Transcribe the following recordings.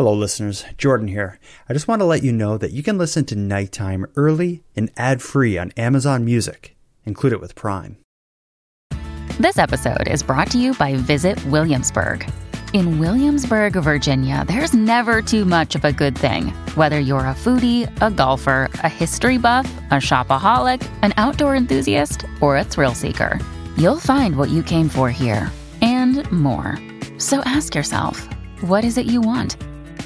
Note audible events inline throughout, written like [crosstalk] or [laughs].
Hello, listeners. Jordan here. I just want to let you know that you can listen to Nighttime early and ad free on Amazon Music. Include it with Prime. This episode is brought to you by Visit Williamsburg. In Williamsburg, Virginia, there's never too much of a good thing. Whether you're a foodie, a golfer, a history buff, a shopaholic, an outdoor enthusiast, or a thrill seeker, you'll find what you came for here and more. So ask yourself, what is it you want?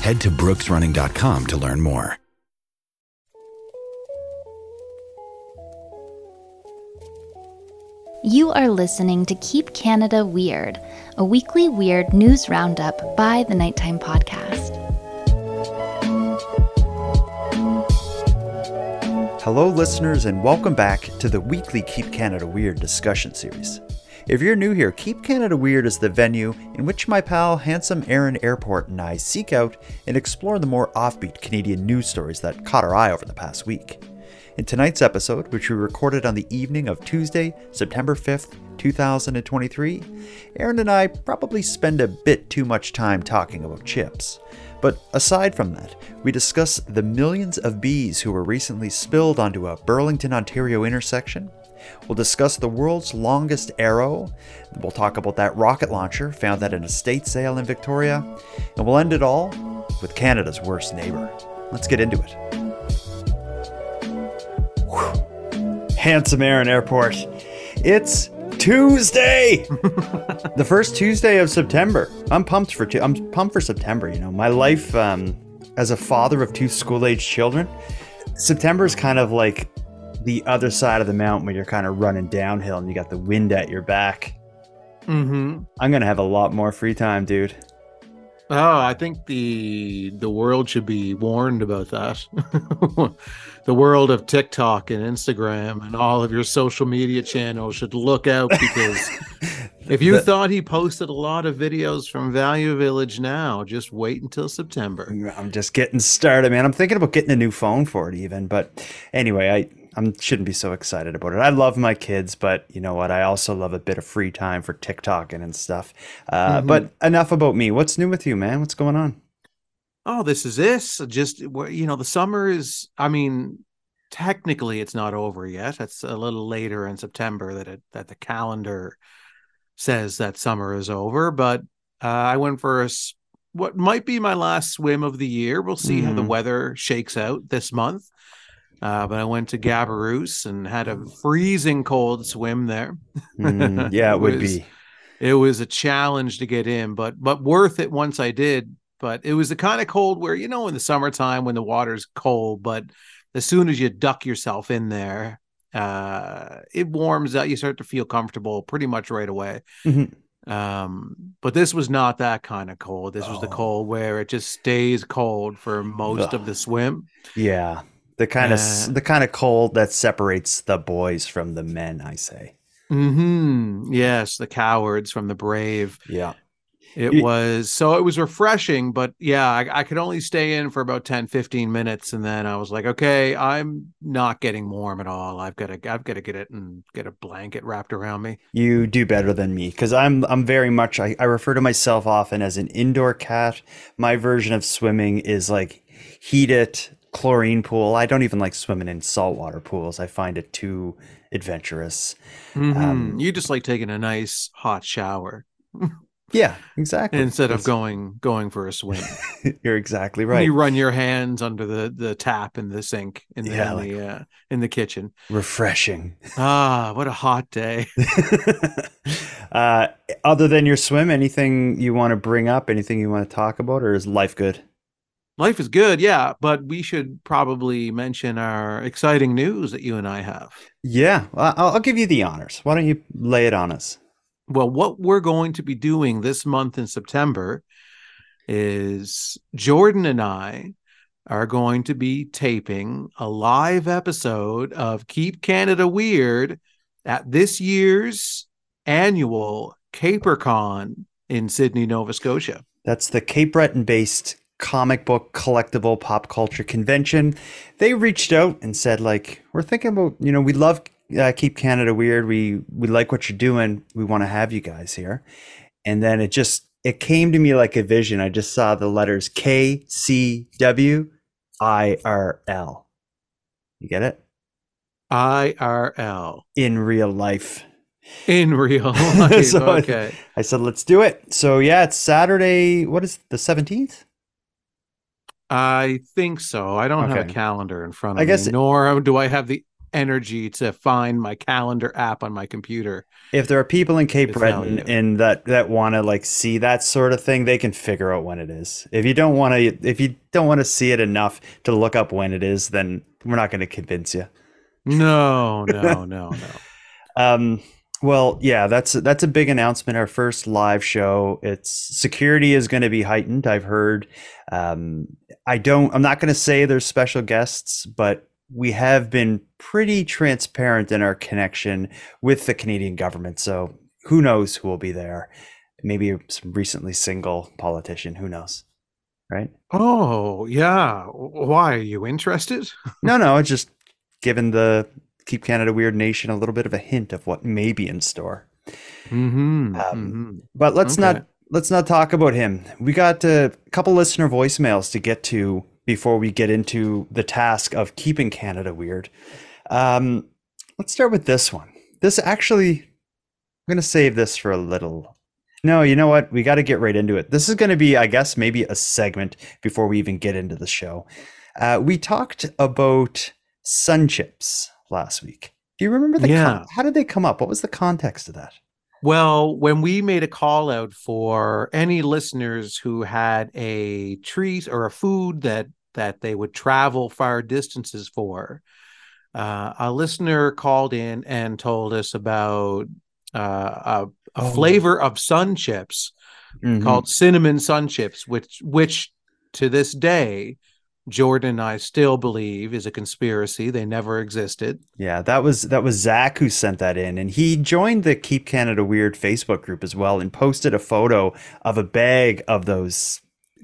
Head to brooksrunning.com to learn more. You are listening to Keep Canada Weird, a weekly weird news roundup by the Nighttime Podcast. Hello, listeners, and welcome back to the weekly Keep Canada Weird discussion series. If you're new here, Keep Canada Weird is the venue in which my pal Handsome Aaron Airport and I seek out and explore the more offbeat Canadian news stories that caught our eye over the past week. In tonight's episode, which we recorded on the evening of Tuesday, September 5th, 2023, Aaron and I probably spend a bit too much time talking about chips. But aside from that, we discuss the millions of bees who were recently spilled onto a Burlington, Ontario intersection. We'll discuss the world's longest arrow. We'll talk about that rocket launcher found at an estate sale in Victoria. And we'll end it all with Canada's worst neighbor. Let's get into it. Handsome Aaron Airport. It's Tuesday, [laughs] the first Tuesday of September. I'm pumped for I'm pumped for September. You know, my life um, as a father of two school-age children, September is kind of like the other side of the mountain when you're kind of running downhill and you got the wind at your back. Mm-hmm. I'm gonna have a lot more free time, dude. Oh, I think the the world should be warned about that. [laughs] the world of TikTok and Instagram and all of your social media channels should look out because [laughs] if you The- thought he posted a lot of videos from Value Village now, just wait until September. I'm just getting started, man. I'm thinking about getting a new phone for it, even. But anyway, I I shouldn't be so excited about it. I love my kids, but you know what? I also love a bit of free time for TikToking and stuff. Uh, Mhm. But enough about me. What's new with you, man? What's going on? Oh, this is this. Just you know, the summer is. I mean, technically, it's not over yet. It's a little later in September that it that the calendar says that summer is over. But uh, I went for a what might be my last swim of the year. We'll see how the Mhm. weather shakes out this month. Uh, but I went to Gabarus and had a freezing cold swim there. Mm, [laughs] yeah, it would was- be. it was a challenge to get in, but but worth it once I did. But it was the kind of cold where you know in the summertime when the water's cold, but as soon as you duck yourself in there, uh, it warms up. You start to feel comfortable pretty much right away. Mhm. Um, but this was not that kind of cold. This was the Oh. cold where it just stays cold for most Ugh. of the swim. Yeah, the kind of Uh, the kind of cold that separates the boys from the men. I say. hmm Yes, the cowards from the brave. Yeah. It was so it was refreshing, but yeah, I, I could only stay in for about 10, 15 minutes. And then I was like, okay, I'm not getting warm at all. I've got to, I've got to get it and get a blanket wrapped around me. You do better than me because I'm I'm very much I, I refer to myself often as an indoor cat. My version of swimming is like heated chlorine pool. I don't even like swimming in saltwater pools. I find it too adventurous. Um, Mhm. you just like taking a nice hot shower [laughs] Yeah, exactly. instead of going, going for a swim. [laughs] You're exactly right. You run your hands under the, the tap in the sink in the, Yeah, in, like- the uh, in the kitchen. Refreshing. Ah, what a hot day. [laughs] uh, other than your swim, anything you want to bring up? Anything you want to talk about, or is life good? Life is good, yeah, but we should probably mention our exciting news that you and I have. Yeah, well, I'll, I'll give you the honors. Why don't you lay it on us? Well, what we're going to be doing this month in September is Jordan and I are going to be taping a live episode of Keep Canada Weird at this year's annual CaperCon in Sydney, Nova Scotia. That's the Cape Breton based comic book collectible pop culture convention. They reached out and said, like, we're thinking about, you know, we love uh, Keep Canada Weird. We we like what you're doing. We want to have you guys here. And then it just it came to me like a vision. I just saw the letters K C W I R L. You get it? IRL In real life. in [laughs] real [laughs] life. So I- okay. I said, let's do it. So yeah, it's Saturday. What is it, the 17th? I think so. I don't have a calendar in front of I guess- me, nor do I have the energy to find my calendar app on my computer. If there are people in Cape Breton and that that want to like see that sort of thing, they can figure out when it is. If you don't want to, if you don't want to see it enough to look up when it is, then we're not going to convince you. No, no, no, no. [laughs] Um, well, yeah, that's that's a big announcement. Our first live show. It's security is going to be heightened. I've heard. Um, I don't. I'm not going to say there's special guests, but we have been pretty transparent in our connection with the Canadian government. So who knows who will be there? Maybe some recently single politician. Who knows? Right? Oh, yeah. Why are you interested? [laughs] No, no. It's just given the Keep Canada Weird Nation a little bit of a hint of what may be in store. Mm-hmm. Um, But let's Okay. not let's not talk about him. We got a couple listener voicemails to get to before we get into the task of keeping Canada weird. Um, let's start with this one. This actually, I'm going to save this for a little. No, you know what? We got to get right into it. This is going to be, I guess, maybe a segment before we even get into the show. Uh, we talked about sun chips last week. Do you remember the? Yeah. how did they come up? What was the context of that? Well, when we made a call out for any listeners who had a treat or a food that that they would travel far distances for, uh, a listener called in and told us about uh, a, a Oh. flavor of sun chips Mhm. called cinnamon sun chips, which which to this day, Jordan I still believe is a conspiracy. They never existed. Yeah, that was that was Zach who sent that in, and he joined the Keep Canada Weird Facebook group as well, and posted a photo of a bag of those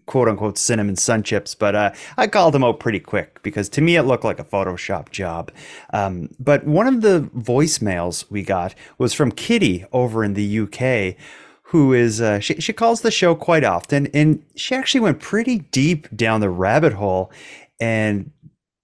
quote unquote cinnamon sun chips. But uh, I called him out pretty quick because to me it looked like a Photoshop job. Um, but one of the voicemails we got was from Kitty over in the UK. Who is uh, she? She calls the show quite often, and she actually went pretty deep down the rabbit hole, and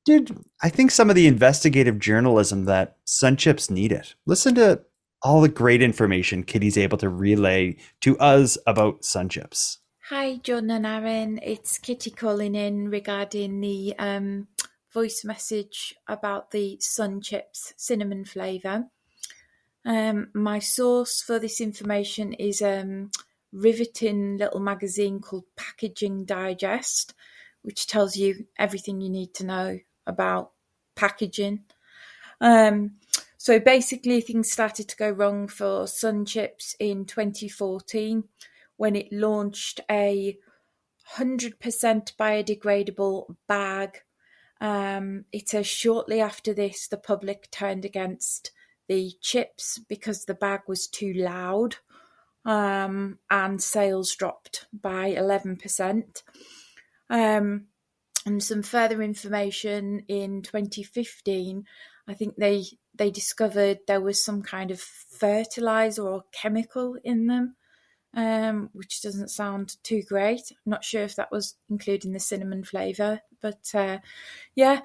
did I think some of the investigative journalism that Sun Chips needed. Listen to all the great information Kitty's able to relay to us about Sun Chips. Hi, John and Aaron. It's Kitty calling in regarding the um, voice message about the Sun Chips cinnamon flavour. Um, my source for this information is um, riveting little magazine called Packaging Digest, which tells you everything you need to know about packaging. Um, so basically, things started to go wrong for Sun Chips in 2014 when it launched a 100% biodegradable bag. Um, it says shortly after this, the public turned against the chips because the bag was too loud um, and sales dropped by 11%. Um, and some further information in 2015, I think they they discovered there was some kind of fertilizer or chemical in them, um, which doesn't sound too great. I'm not sure if that was including the cinnamon flavour, but uh, yeah,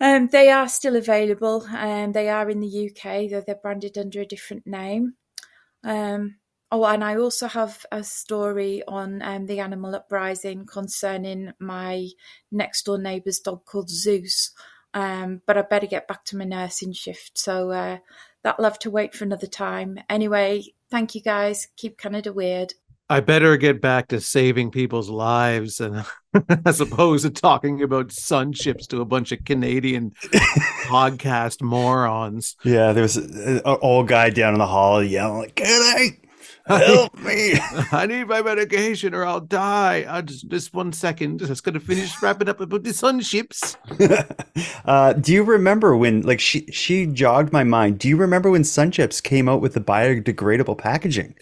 um, they are still available. Um, they are in the UK, though they're branded under a different name. Um, oh, and I also have a story on um, the animal uprising concerning my next door neighbour's dog called Zeus. Um, but I better get back to my nursing shift, so uh, that'll have to wait for another time. Anyway, thank you guys. Keep Canada weird. I better get back to saving people's lives and [laughs] as opposed to talking about sun chips to a bunch of Canadian [laughs] podcast morons. Yeah, there was an old guy down in the hall yelling, like, "Kitty, Help me. [laughs] I need my medication or I'll die. I just just one second. Just gonna finish wrapping up about the sun chips. [laughs] uh, do you remember when like she she jogged my mind? Do you remember when Sun Chips came out with the biodegradable packaging?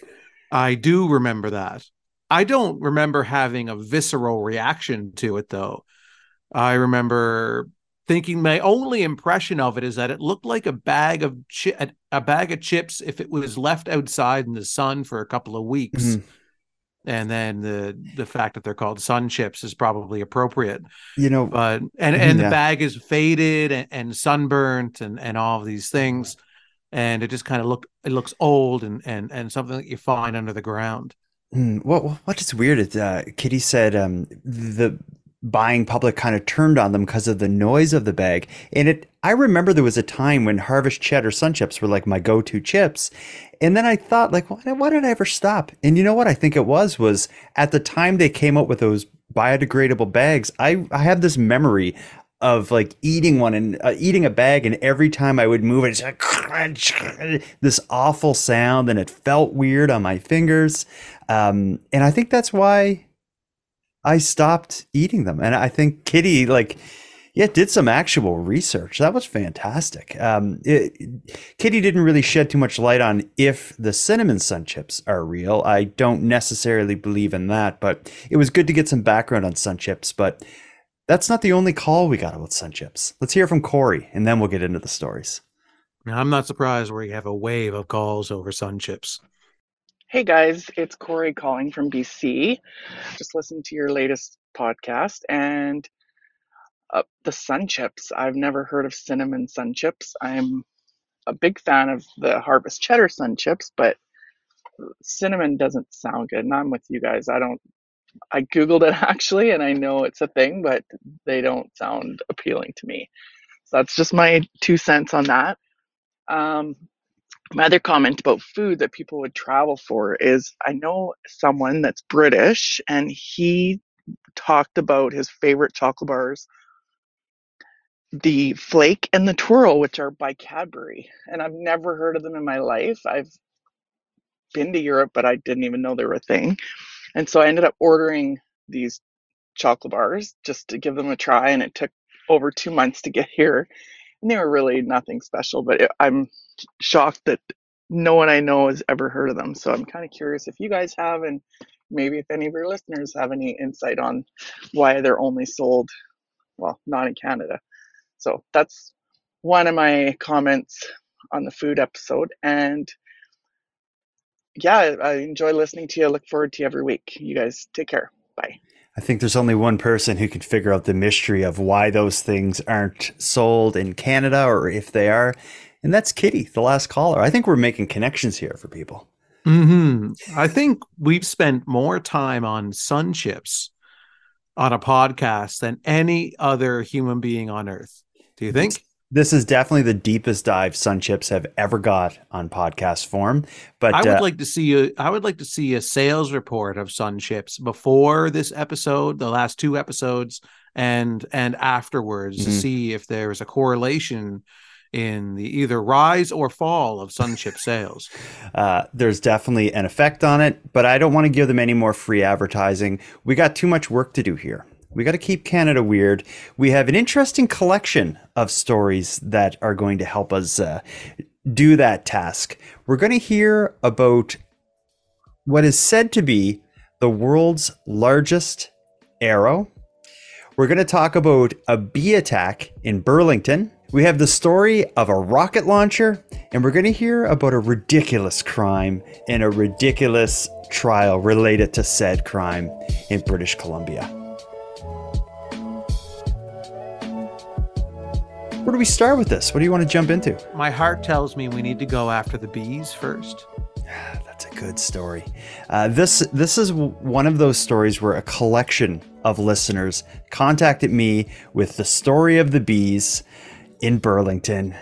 I do remember that. I don't remember having a visceral reaction to it though. I remember thinking my only impression of it is that it looked like a bag of chi- a bag of chips if it was left outside in the sun for a couple of weeks. Mm-hmm. And then the the fact that they're called sun chips is probably appropriate. You know, but and and yeah. the bag is faded and, and sunburnt and and all of these things and it just kind of look it looks old and and and something that you find under the ground. Mm, what what is weird is uh, Kitty said um, the buying public kind of turned on them because of the noise of the bag. And it, I remember there was a time when Harvest Cheddar Sun Chips were like my go-to chips. And then I thought, like, why, why did I ever stop? And you know what I think it was was at the time they came out with those biodegradable bags. I I have this memory of like eating one and uh, eating a bag, and every time I would move it, it's like crunch, [laughs] this awful sound, and it felt weird on my fingers. Um, and I think that's why I stopped eating them. And I think Kitty, like, yeah, did some actual research. That was fantastic. Um, it, Kitty didn't really shed too much light on if the cinnamon sun chips are real. I don't necessarily believe in that, but it was good to get some background on sun chips. But that's not the only call we got about sun chips. Let's hear from Corey, and then we'll get into the stories. I'm not surprised where you have a wave of calls over sun chips. Hey guys, it's Corey calling from BC. Just listened to your latest podcast and uh, the sun chips. I've never heard of cinnamon sun chips. I'm a big fan of the harvest cheddar sun chips, but cinnamon doesn't sound good. And I'm with you guys. I don't, I Googled it [laughs] actually, and I know it's a thing, but they don't sound appealing to me. So that's just my two cents on that. Um, my other comment about food that people would travel for is I know someone that's British and he talked about his favorite chocolate bars, the Flake and the Twirl, which are by Cadbury. And I've never heard of them in my life. I've been to Europe, but I didn't even know they were a thing. And so I ended up ordering these chocolate bars just to give them a try. And it took over two months to get here and they were really nothing special. But it, I'm shocked that no one I know has ever heard of them. So I'm kind of curious if you guys have, and maybe if any of your listeners have any insight on why they're only sold, well, not in Canada. So that's one of my comments on the food episode. And yeah, I enjoy listening to you. I look forward to you every week. You guys take care. Bye. I think there's only one person who can figure out the mystery of why those things aren't sold in Canada or if they are. And that's Kitty, the last caller. I think we're making connections here for people. Mm-hmm. I think we've spent more time on sun chips on a podcast than any other human being on earth. Do you think? This is definitely the deepest dive Sun Chips have ever got on podcast form. But I would uh, like to see a I would like to see a sales report of Sun Chips before this episode, the last two episodes, and and afterwards mm-hmm. to see if there is a correlation in the either rise or fall of Sun Chip sales. Uh, there's definitely an effect on it, but I don't want to give them any more free advertising. We got too much work to do here. We got to keep Canada weird. We have an interesting collection of stories that are going to help us uh, do that task. We're going to hear about what is said to be the world's largest arrow. We're going to talk about a bee attack in Burlington. We have the story of a rocket launcher, and we're going to hear about a ridiculous crime and a ridiculous trial related to said crime in British Columbia. Where do we start with this? What do you want to jump into? My heart tells me we need to go after the bees first. [sighs] That's a good story. Uh, this this is one of those stories where a collection of listeners contacted me with the story of the bees in Burlington.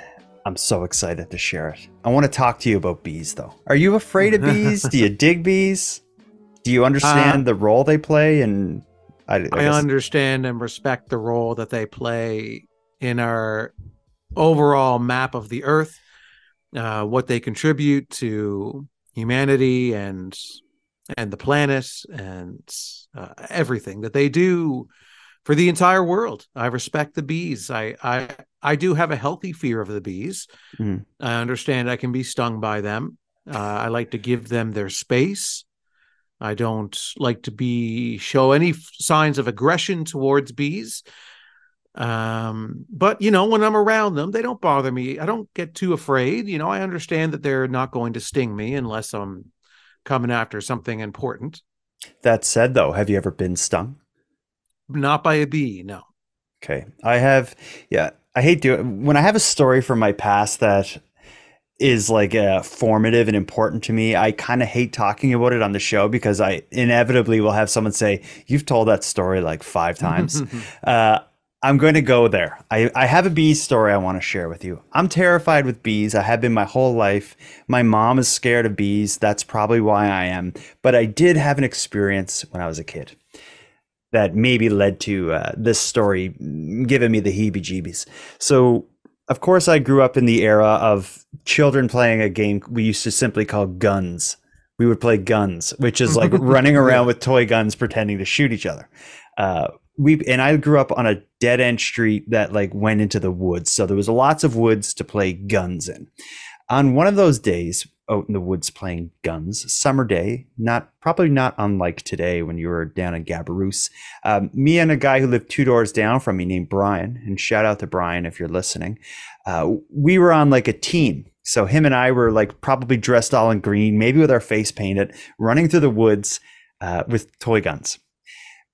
I'm so excited to share it. I want to talk to you about bees, though. Are you afraid of bees? Do you [laughs] dig bees? Do you understand uh, the role they play? And I, I, I understand and respect the role that they play in our overall map of the earth, uh, what they contribute to humanity and and the planet and uh, everything that they do for the entire world. I respect the bees. I I I do have a healthy fear of the bees. Mm. I understand I can be stung by them. Uh, I like to give them their space. I don't like to be show any signs of aggression towards bees. Um, but you know, when I'm around them, they don't bother me. I don't get too afraid. You know, I understand that they're not going to sting me unless I'm coming after something important. That said, though, have you ever been stung? Not by a bee, no. Okay. I have, yeah, I hate doing when I have a story from my past that is like uh, formative and important to me, I kind of hate talking about it on the show because I inevitably will have someone say, You've told that story like five times. [laughs] uh, I'm going to go there. I, I have a bee story I want to share with you. I'm terrified with bees. I have been my whole life. My mom is scared of bees. That's probably why I am. But I did have an experience when I was a kid that maybe led to uh, this story giving me the heebie jeebies. So, of course, I grew up in the era of children playing a game we used to simply call guns. We would play guns, which is like [laughs] running around with toy guns pretending to shoot each other. Uh, we and I grew up on a dead end street that like went into the woods, so there was lots of woods to play guns in. On one of those days, out in the woods playing guns, summer day, not probably not unlike today when you were down in Gabarus. Um, me and a guy who lived two doors down from me named Brian, and shout out to Brian if you're listening. Uh, we were on like a team. So him and I were like probably dressed all in green, maybe with our face painted, running through the woods uh, with toy guns.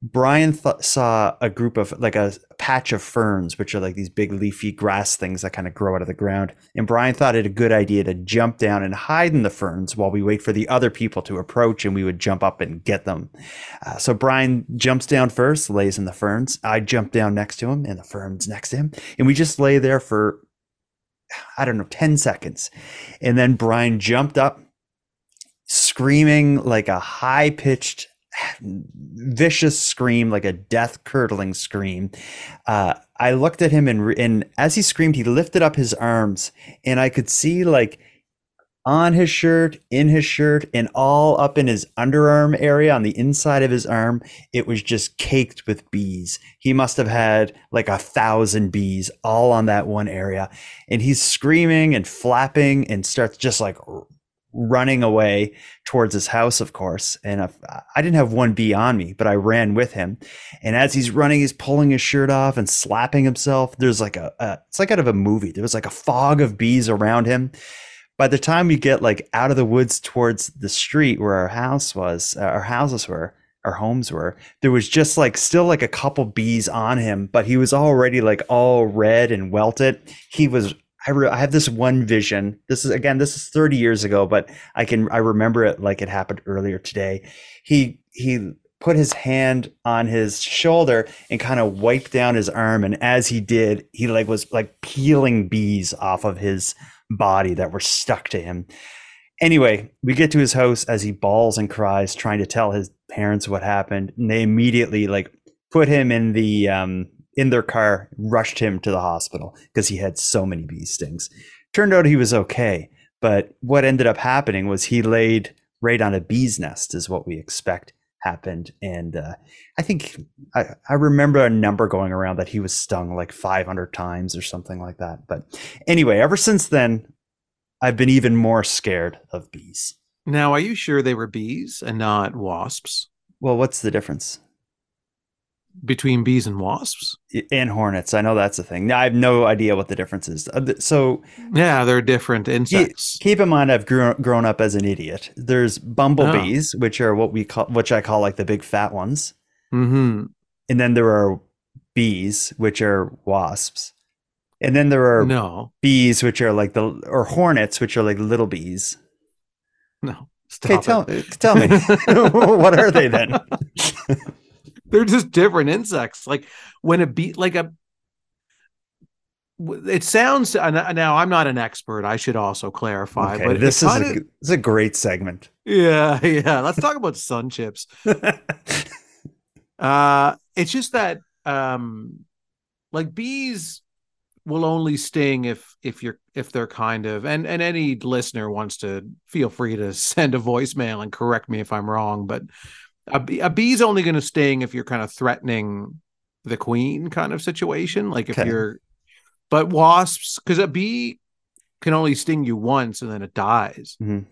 Brian th- saw a group of like a patch of ferns, which are like these big leafy grass things that kind of grow out of the ground. And Brian thought it a good idea to jump down and hide in the ferns while we wait for the other people to approach and we would jump up and get them. Uh, so Brian jumps down first, lays in the ferns. I jump down next to him and the ferns next to him. And we just lay there for, I don't know, 10 seconds. And then Brian jumped up, screaming like a high pitched vicious scream, like a death curdling scream. Uh, I looked at him and, and as he screamed, he lifted up his arms and I could see like on his shirt, in his shirt, and all up in his underarm area on the inside of his arm, it was just caked with bees. He must have had like a thousand bees all on that one area. And he's screaming and flapping and starts just like running away towards his house, of course. And I didn't have one bee on me, but I ran with him. And as he's running, he's pulling his shirt off and slapping himself. There's like a, a it's like out of a movie. There was like a fog of bees around him. By the time we get like out of the woods towards the street where our house was, uh, our houses were, our homes were, there was just like still like a couple bees on him, but he was already like all red and welted. He was I, re- I have this one vision. This is again, this is 30 years ago, but I can I remember it like it happened earlier today. He he put his hand on his shoulder and kind of wiped down his arm, and as he did, he like was like peeling bees off of his body that were stuck to him. Anyway, we get to his house as he bawls and cries, trying to tell his parents what happened, and they immediately like put him in the um in their car, rushed him to the hospital because he had so many bee stings. Turned out he was okay, but what ended up happening was he laid right on a bee's nest, is what we expect happened. And uh, I think I, I remember a number going around that he was stung like 500 times or something like that. But anyway, ever since then, I've been even more scared of bees. Now, are you sure they were bees and not wasps? Well, what's the difference? Between bees and wasps and hornets. I know that's a thing. Now I have no idea what the difference is. Uh, so yeah, they're different insects. Keep, in mind, I've grown grown up as an idiot. There's bumblebees, oh. which are what we call, which I call like the big fat ones. Mm-hmm. And then there are bees, which are wasps. And then there are no bees, which are like the or hornets, which are like little bees. No. okay, tell, tell me, [laughs] [laughs] what are they then? [laughs] they're just different insects. Like when a bee, like a, it sounds now. I'm not an expert. I should also clarify. Okay, but this is a, this is a great segment. Yeah, [laughs] yeah. Let's talk about sun chips. uh, it's just that, um, like bees, will only sting if if you're if they're kind of and and any listener wants to feel free to [laughs] send a voicemail and correct me if I'm wrong, but a, bee, a bee's only going to sting if you're kind of threatening the queen kind of situation, like if Okay. you're. But wasps, because a bee can only sting you once and then it dies. Mhm.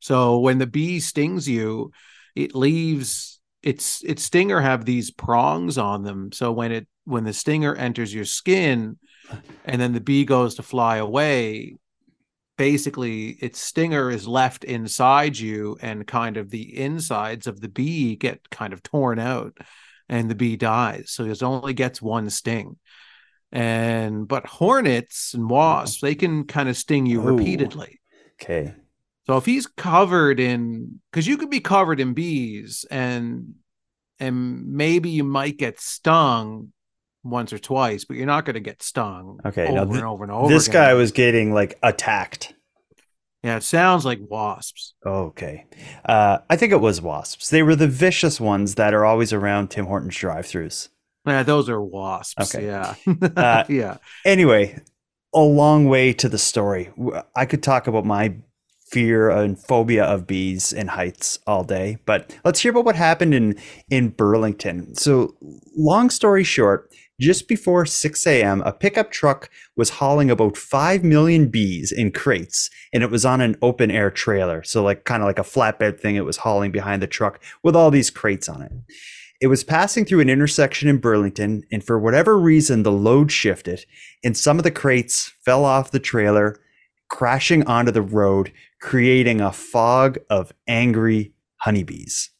So when the bee stings you, it leaves its its stinger have these prongs on them. So when it when the stinger enters your skin and then the bee goes to fly away, basically its stinger is left inside you and kind of the insides of the bee get kind of torn out and the bee dies. So it only gets one sting. And but hornets and wasps, they can kind of sting you Oh. repeatedly. Okay. So if he's covered in because you could be covered in bees and and maybe you might get stung once or twice, but you're not going to get stung Okay, over now and over and over. This again. guy was getting like attacked. Yeah, it sounds like wasps. Okay. Uh, I think it was wasps. They were the vicious ones that are always around Tim Hortons drive throughs. Yeah, those are wasps. Okay. Yeah. Uh, [laughs] yeah. Anyway, a long way to the story. I could talk about my fear and phobia of bees and heights all day, but let's hear about what happened in in Burlington. So, long story short, just before 6 a.m., a pickup truck was hauling about 5 million bees in crates, and it was on an open air trailer. So, like kind of like a flatbed thing, it was hauling behind the truck with all these crates on it. It was passing through an intersection in Burlington, and for whatever reason, the load shifted, and some of the crates fell off the trailer, crashing onto the road, creating a fog of angry honeybees.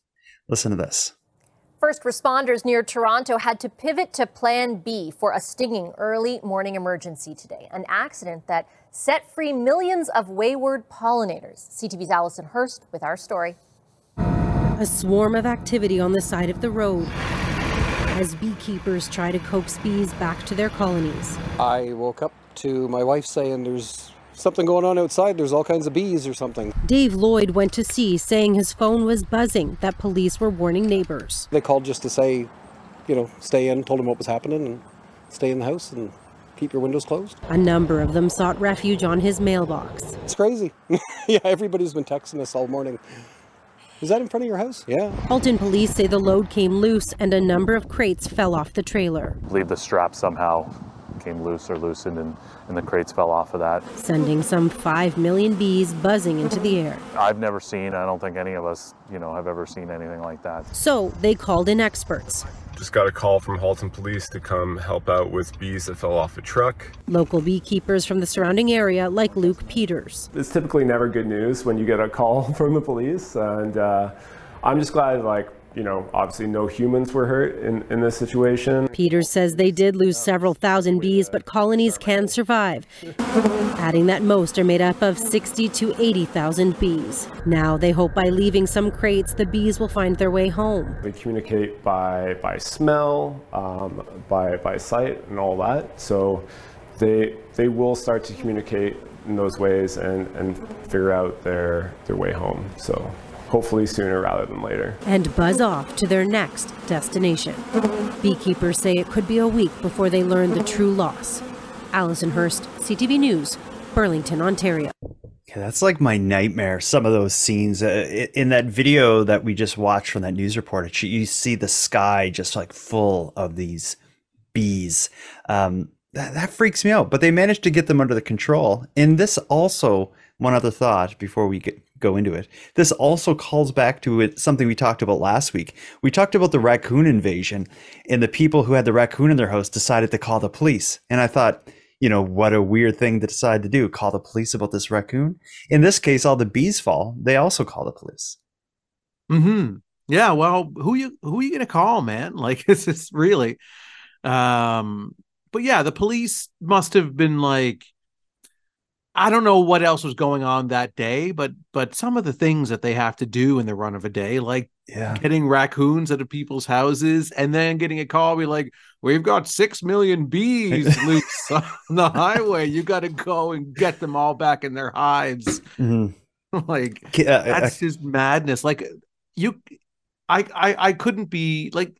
Listen to this. First responders near Toronto had to pivot to Plan B for a stinging early morning emergency today. An accident that set free millions of wayward pollinators. CTV's Allison Hurst with our story. A swarm of activity on the side of the road as beekeepers try to coax bees back to their colonies. I woke up to my wife saying there's something going on outside. There's all kinds of bees or something. Dave Lloyd went to see, saying his phone was buzzing, that police were warning neighbors. They called just to say, you know, stay in, told them what was happening, and stay in the house and keep your windows closed. A number of them sought refuge on his mailbox. It's crazy. [laughs] yeah, everybody's been texting us all morning. Is that in front of your house? Yeah. Halton police say the load came loose and a number of crates fell off the trailer, I believe the strap somehow came loose or loosened and, and the crates fell off of that. sending some 5 million bees buzzing into the air. I've never seen, I don't think any of us, you know, have ever seen anything like that. So they called in experts. Just got a call from Halton Police to come help out with bees that fell off a truck. Local beekeepers from the surrounding area, like Luke Peters. It's typically never good news when you get a call [laughs] from the police, and uh, I'm just glad, like, you know, obviously no humans were hurt in, in this situation. Peters says they did lose several thousand bees, but colonies can survive, adding that most are made up of 60 to 80,000 bees. Now they hope by leaving some crates, the bees will find their way home. They communicate by by smell, um, by by sight, and all that. So they they will start to communicate in those ways and, and figure out their their way home. So hopefully sooner rather than later. and buzz off to their next destination. Beekeepers say it could be a week before they learn the true loss. Allison Hurst, CTV News, Burlington, Ontario. Yeah, that's like my nightmare. Some of those scenes uh, in that video that we just watched from that news report, it, you see the sky just like full of these bees. Um, that, that freaks me out. But they managed to get them under the control. And this also, one other thought before we get, go into it, this also calls back to it, something we talked about last week. We talked about the raccoon invasion, and the people who had the raccoon in their house decided to call the police. And I thought, you know, what a weird thing to decide to do, call the police about this raccoon. In this case, all the bees fall. They also call the police. Hmm. Yeah. Well, who you who you gonna call, man? [laughs] Like this is really. Um. But yeah, the police must have been like. I don't know what else was going on that day, but but some of the things that they have to do in the run of a day, like Yeah. getting raccoons out of people's houses and then getting a call, be like, "We've got six million bees [laughs] loose on the highway. You got to go and get them all back in their hives." Mhm. [laughs] like uh, uh, that's just madness like you I, I i couldn't be like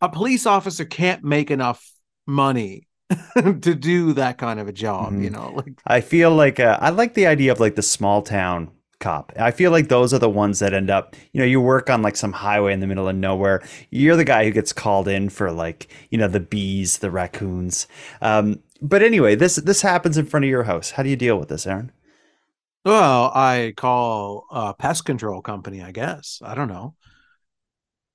a police officer can't make enough money [laughs] to do that kind of a job. You know, like I feel like uh, I like the idea of like the small town cop. I feel like those are the ones that end up, you know, you work on like some highway in the middle of nowhere. You're the guy who gets called in for like, you know, the bees, the raccoons. Um, but anyway, this this happens in front of your house. How do you deal with this, Aaron? Well, I call a pest control company, I guess. I don't know.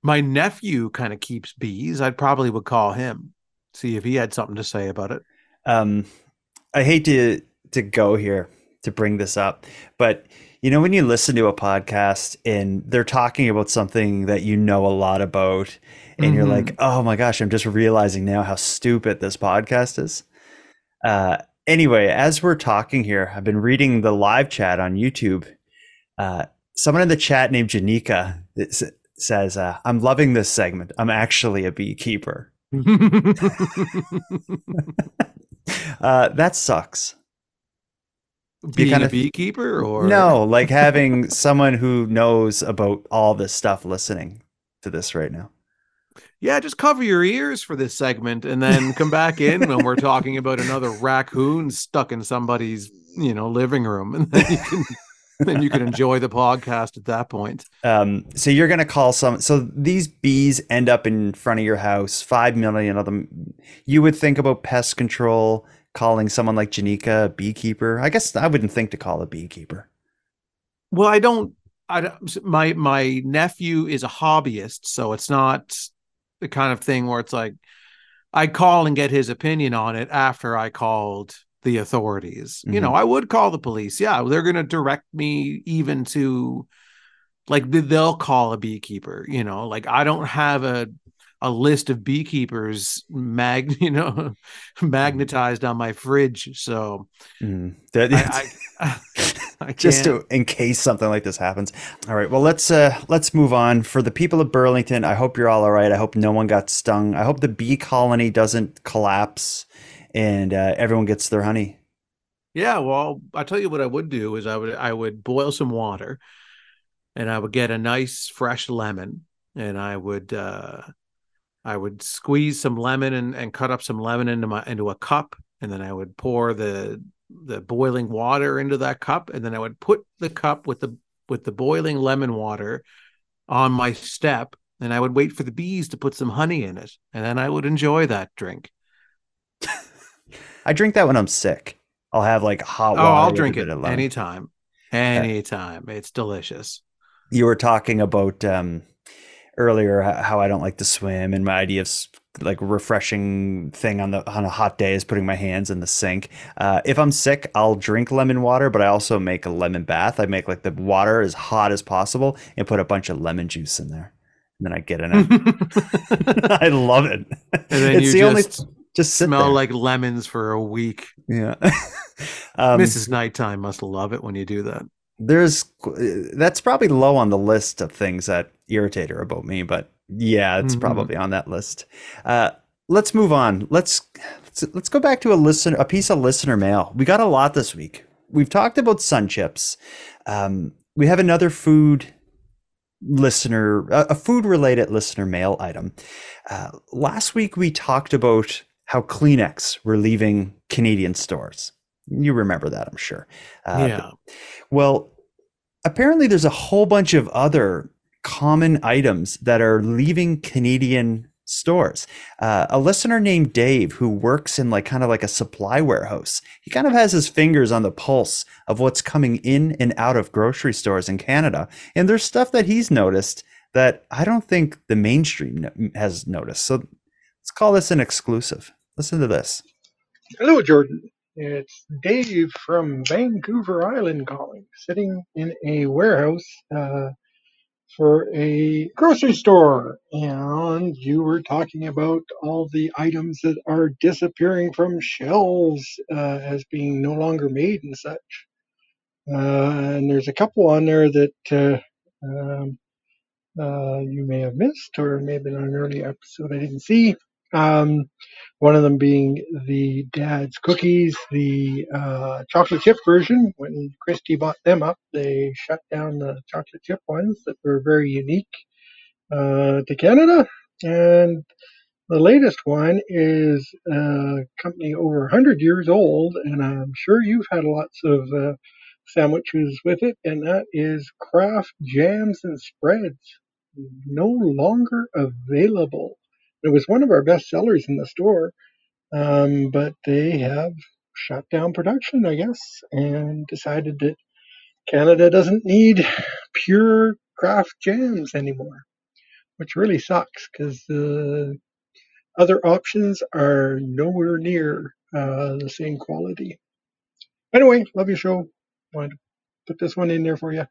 My nephew kind of keeps bees. I probably would call him, see if he had something to say about it. Um, I hate to to go here to bring this up, but you know when you listen to a podcast and they're talking about something that you know a lot about, and you're Mhm. like, oh my gosh, I'm just realizing now how stupid this podcast is. Uh, anyway, as we're talking here, I've been reading the live chat on YouTube. Uh, someone in the chat named Janika says, uh, "I'm loving this segment. I'm actually a beekeeper." [laughs] uh, that sucks. Being kinda- a beekeeper or No, like having someone who knows about all this stuff listening to this right now. Yeah, just cover your ears for this segment and then come back in when we're talking about another raccoon stuck in somebody's, you know, living room. And then you can then you can enjoy the podcast at that point. Um, so you're gonna call some. So these bees end up in front of your house. Five million of them. You would think about pest control, calling someone like Janika a beekeeper. I guess I wouldn't think to call a beekeeper. Well, I don't I don't, my my nephew is a hobbyist, so it's not the kind of thing where it's like I call and get his opinion on it after I called the authorities. You know, Mhm. I would call the police. Yeah, they're going to direct me even to like they'll call a beekeeper, you know. Like I don't have a a list of beekeepers mag, [laughs] you know, magnetized on my fridge, so Mm. That- I, I, [laughs] [laughs] I just to in case something like this happens. All right. Well, let's uh let's move on. For the people of Burlington, I hope you're all all right. I hope no one got stung. I hope the bee colony doesn't collapse and uh, everyone gets their honey. Yeah, well, I tell you what I would do is I would I would boil some water and I would get a nice fresh lemon and I would uh I would squeeze some lemon and, and cut up some lemon into my into a cup and then I would pour the the boiling water into that cup and then I would put the cup with the with the boiling lemon water on my step and I would wait for the bees to put some honey in it and then I would enjoy that drink. [laughs] I drink that when I'm sick. I'll have like hot Oh, water. I'll drink it anytime. Anytime. It's delicious. You were talking about um, earlier how I don't like to swim, and my idea of like refreshing thing on the on a hot day is putting my hands in the sink. Uh, if I'm sick, I'll drink lemon water, but I also make a lemon bath. I make like the water as hot as possible and put a bunch of lemon juice in there, and then I get in it. [laughs] [laughs] I love it. And then it's you the only just smell there. like lemons for a week. yeah. [laughs] um, Mrs. Nighttime must love it when you do that. there's that's probably low on the list of things that irritate her about me but yeah it's Mhm. probably on that list uh let's move on let's let's, let's go back to a listener a piece of listener mail we got a lot this week we've talked about sun chips um we have another food listener a, a food related listener mail item uh, last week we talked about how kleenex were leaving canadian stores you remember that i'm sure uh, yeah. well, apparently there's a whole bunch of other common items that are leaving Canadian stores. Uh, a listener named Dave, who works in like kind of like a supply warehouse, he kind of has his fingers on the pulse of what's coming in and out of grocery stores in Canada. And there's stuff that he's noticed that I don't think the mainstream has noticed. So let's call this an exclusive. Listen to this. Hello, Jordan. It's Dave from Vancouver Island calling, sitting in a warehouse uh, for a grocery store. And you were talking about all the items that are disappearing from shelves uh, as being no longer made and such. Uh, and there's a couple on there that uh, um, uh, you may have missed, or maybe in an early episode I didn't see. Um, one of them being the dad's cookies, the uh, chocolate chip version. When Christie bought them up, they shut down the chocolate chip ones that were very unique uh, to Canada. And The latest one is a company over 100 years old, and I'm sure you've had lots of uh, sandwiches with it, and that is Kraft Jams and Spreads. No longer available. It was one of our best sellers in the store, um, but they have shut down production, I guess, and decided that Canada doesn't need [laughs] pure Kraft jams anymore, which really sucks because the other options are nowhere near uh, the same quality. Anyway, love your show. Wanted to put this one in there for you.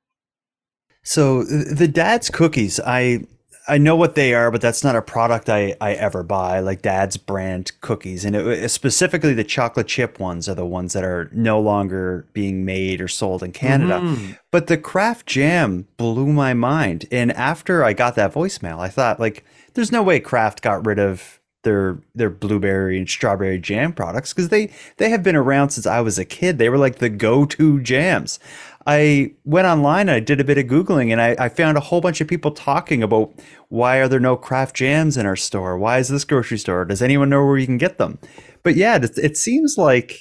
So the dad's cookies, I I know what they are, but that's not a product I, I ever buy, like Dad's brand cookies. And it, specifically, the chocolate chip ones are the ones that are no longer being made or sold in Canada. Mm-hmm. But the Kraft Jam blew my mind. And after I got that voicemail, I thought, like, there's no way Kraft got rid of their their blueberry and strawberry jam products because they they have been around since I was a kid. They were like the go-to jams. I went online, and I did a bit of Googling, and I, I, found a whole bunch of people talking about why are there no Kraft jams in our store? Why is this grocery store? Does anyone know where you can get them? But yeah, it, it seems like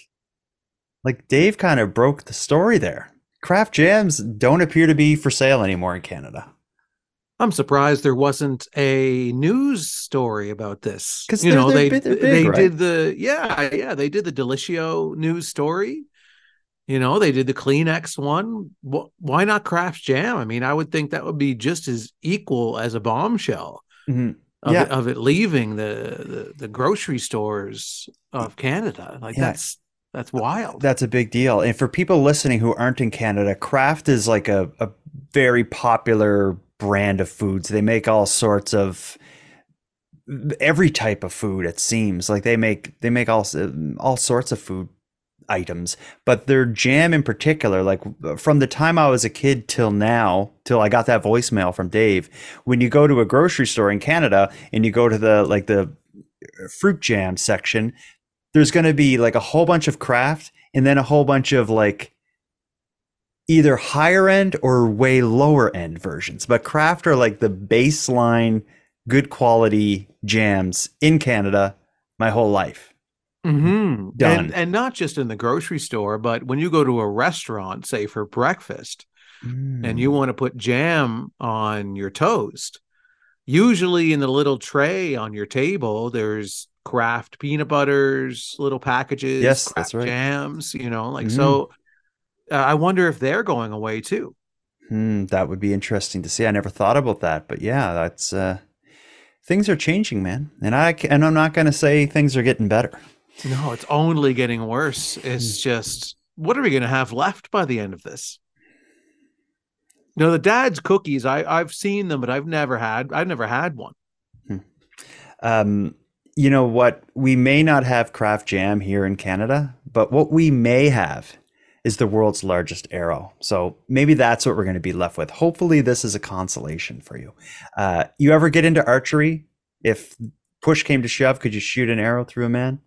like Dave kind of broke the story there. Kraft jams don't appear to be for sale anymore in Canada. I'm surprised there wasn't a news story about this. Because you know they big, they right? did the yeah yeah they did the Delissio news story you know, they did the Kleenex one. Why not Kraft Jam? I mean, I would think that would be just as equal as a bombshell mm-hmm. of, yeah. it, of it leaving the, the, the grocery stores of Canada. Like yeah. that's that's wild. That's a big deal. And for people listening who aren't in Canada, Kraft is like a, a very popular brand of foods. They make all sorts of every type of food. It seems like they make they make all all sorts of food items, but their jam in particular, like from the time I was a kid till now, till I got that voicemail from Dave, when you go to a grocery store in Canada and you go to the like the fruit jam section, there's going to be like a whole bunch of Kraft and then a whole bunch of like either higher end or way lower end versions. But Kraft are like the baseline good quality jams in Canada my whole life. Mm-hmm. Done. And, and not just in the grocery store, but when you go to a restaurant, say for breakfast, mm. and you want to put jam on your toast, usually in the little tray on your table, there's Kraft peanut butters, little packages, yes, that's right, jams. You know, like mm-hmm. so. Uh, I wonder if they're going away too. Hmm, that would be interesting to see. I never thought about that, but yeah, that's uh, things are changing, man. And I and I'm not going to say things are getting better. No, it's only getting worse. It's hmm. just what are we going to have left by the end of this? You know, the dad's cookies, I, I've seen them, but I've never had I've never had one. Hmm. Um, you know what? We may not have Kraft jam here in Canada, but what we may have is the world's largest arrow. So maybe that's what we're going to be left with. Hopefully, this is a consolation for you. Uh, you ever get into archery? If push came to shove, could you shoot an arrow through a man?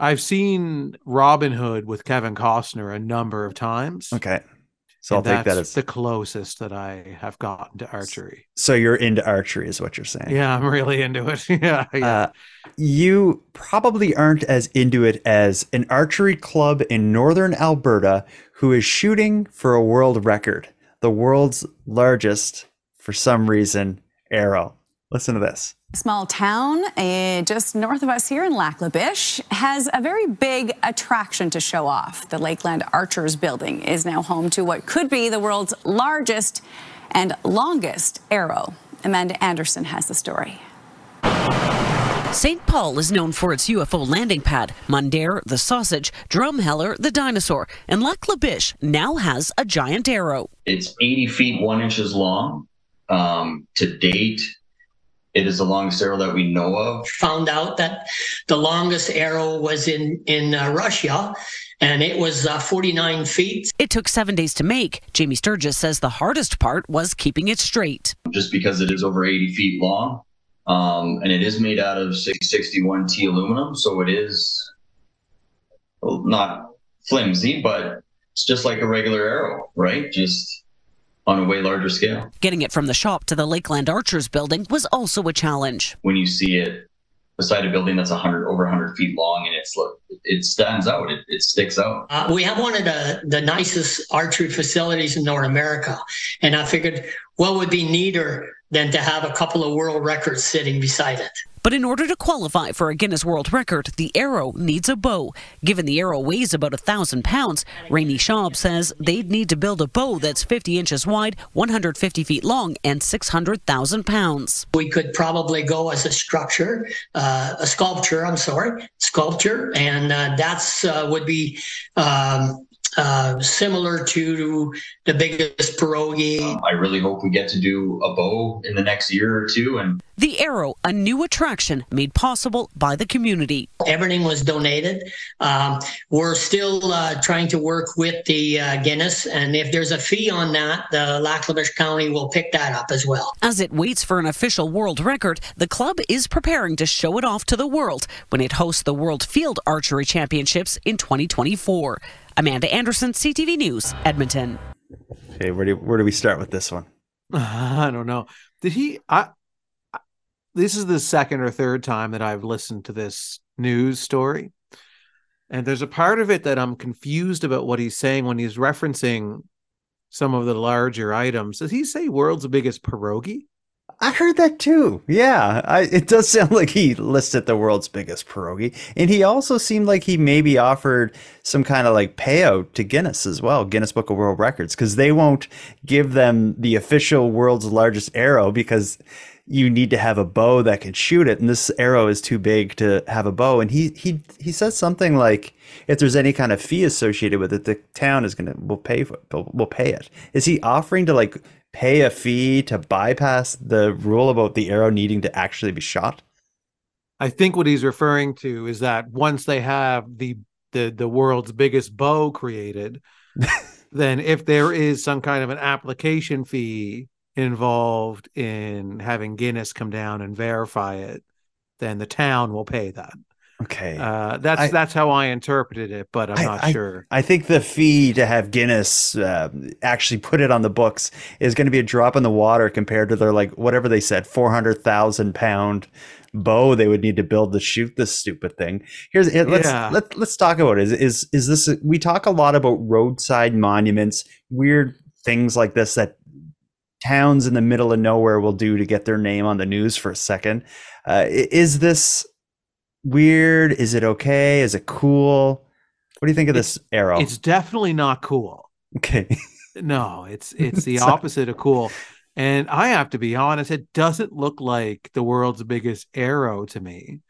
I've seen Robin Hood with Kevin Costner a number of times. Okay. So I'll take that as the closest that I have gotten to archery. So you're into archery, is what you're saying? Yeah, I'm really into it. [laughs] yeah. yeah. Uh, you probably aren't as into it as an archery club in northern Alberta who is shooting for a world record, the world's largest, for some reason, arrow. Listen to this. Small town uh, just north of us here in Lac La Biche has a very big attraction to show off. The Lakeland Archers building is now home to what could be the world's largest and longest arrow. Amanda Anderson has the story. St. Paul is known for its UFO landing pad, Mundare, the sausage, Drumheller, the dinosaur, and Lac La Biche now has a giant arrow. It's 80 feet, one inches long. Um, to date, it is the longest arrow that we know of. Found out that the longest arrow was in in uh, Russia, and it was uh, 49 feet. It took seven days to make. Jamie Sturgis says the hardest part was keeping it straight. Just because it is over 80 feet long, um, and it is made out of 661 T aluminum, so it is well, not flimsy, but it's just like a regular arrow, right? Just on a way larger scale. Getting it from the shop to the Lakeland Archers building was also a challenge. When you see it beside a building that's 100 over 100 feet long and it's it stands out it, it sticks out uh, we have one of the, the nicest archery facilities in north america and i figured what would be neater than to have a couple of world records sitting beside it but in order to qualify for a Guinness World Record, the arrow needs a bow. Given the arrow weighs about a thousand pounds, Rainey Schaub says they'd need to build a bow that's 50 inches wide, 150 feet long, and 600,000 pounds. We could probably go as a structure, uh, a sculpture. I'm sorry, sculpture, and uh, that's uh, would be. Um, uh, similar to the biggest pierogi. Um, I really hope we get to do a bow in the next year or two. And the Arrow, a new attraction made possible by the community. Everything was donated. Um, we're still uh, trying to work with the uh, Guinness, and if there's a fee on that, the Lac County will pick that up as well. As it waits for an official world record, the club is preparing to show it off to the world when it hosts the World Field Archery Championships in 2024. Amanda Anderson, CTV News, Edmonton. Okay, where do where do we start with this one? [laughs] I don't know. Did he? I. This is the second or third time that I've listened to this news story, and there's a part of it that I'm confused about what he's saying when he's referencing some of the larger items. Does he say world's biggest pierogi? I heard that too. Yeah, I, it does [laughs] sound like he listed the world's biggest pierogi, and he also seemed like he maybe offered some kind of like payout to Guinness as well, Guinness Book of World Records, because they won't give them the official world's largest arrow because you need to have a bow that can shoot it, and this arrow is too big to have a bow. And he he he says something like, if there's any kind of fee associated with it, the town is gonna will pay for will pay it. Is he offering to like pay a fee to bypass the rule about the arrow needing to actually be shot? I think what he's referring to is that once they have the the the world's biggest bow created, [laughs] then if there is some kind of an application fee involved in having Guinness come down and verify it, then the town will pay that. Okay, uh, that's I, that's how I interpreted it, but I'm I, not I, sure. I think the fee to have Guinness uh, actually put it on the books is going to be a drop in the water compared to their like whatever they said, four hundred thousand pound bow they would need to build to shoot this stupid thing. Here's let's yeah. let, let's talk about it. Is is is this? We talk a lot about roadside monuments, weird things like this that towns in the middle of nowhere will do to get their name on the news for a second. Uh, is this weird? Is it okay? Is it cool? What do you think of it's, this arrow? It's definitely not cool. Okay. no, it's [laughs] it's the opposite of cool. And I have to be honest, it doesn't look like the world's biggest arrow to me.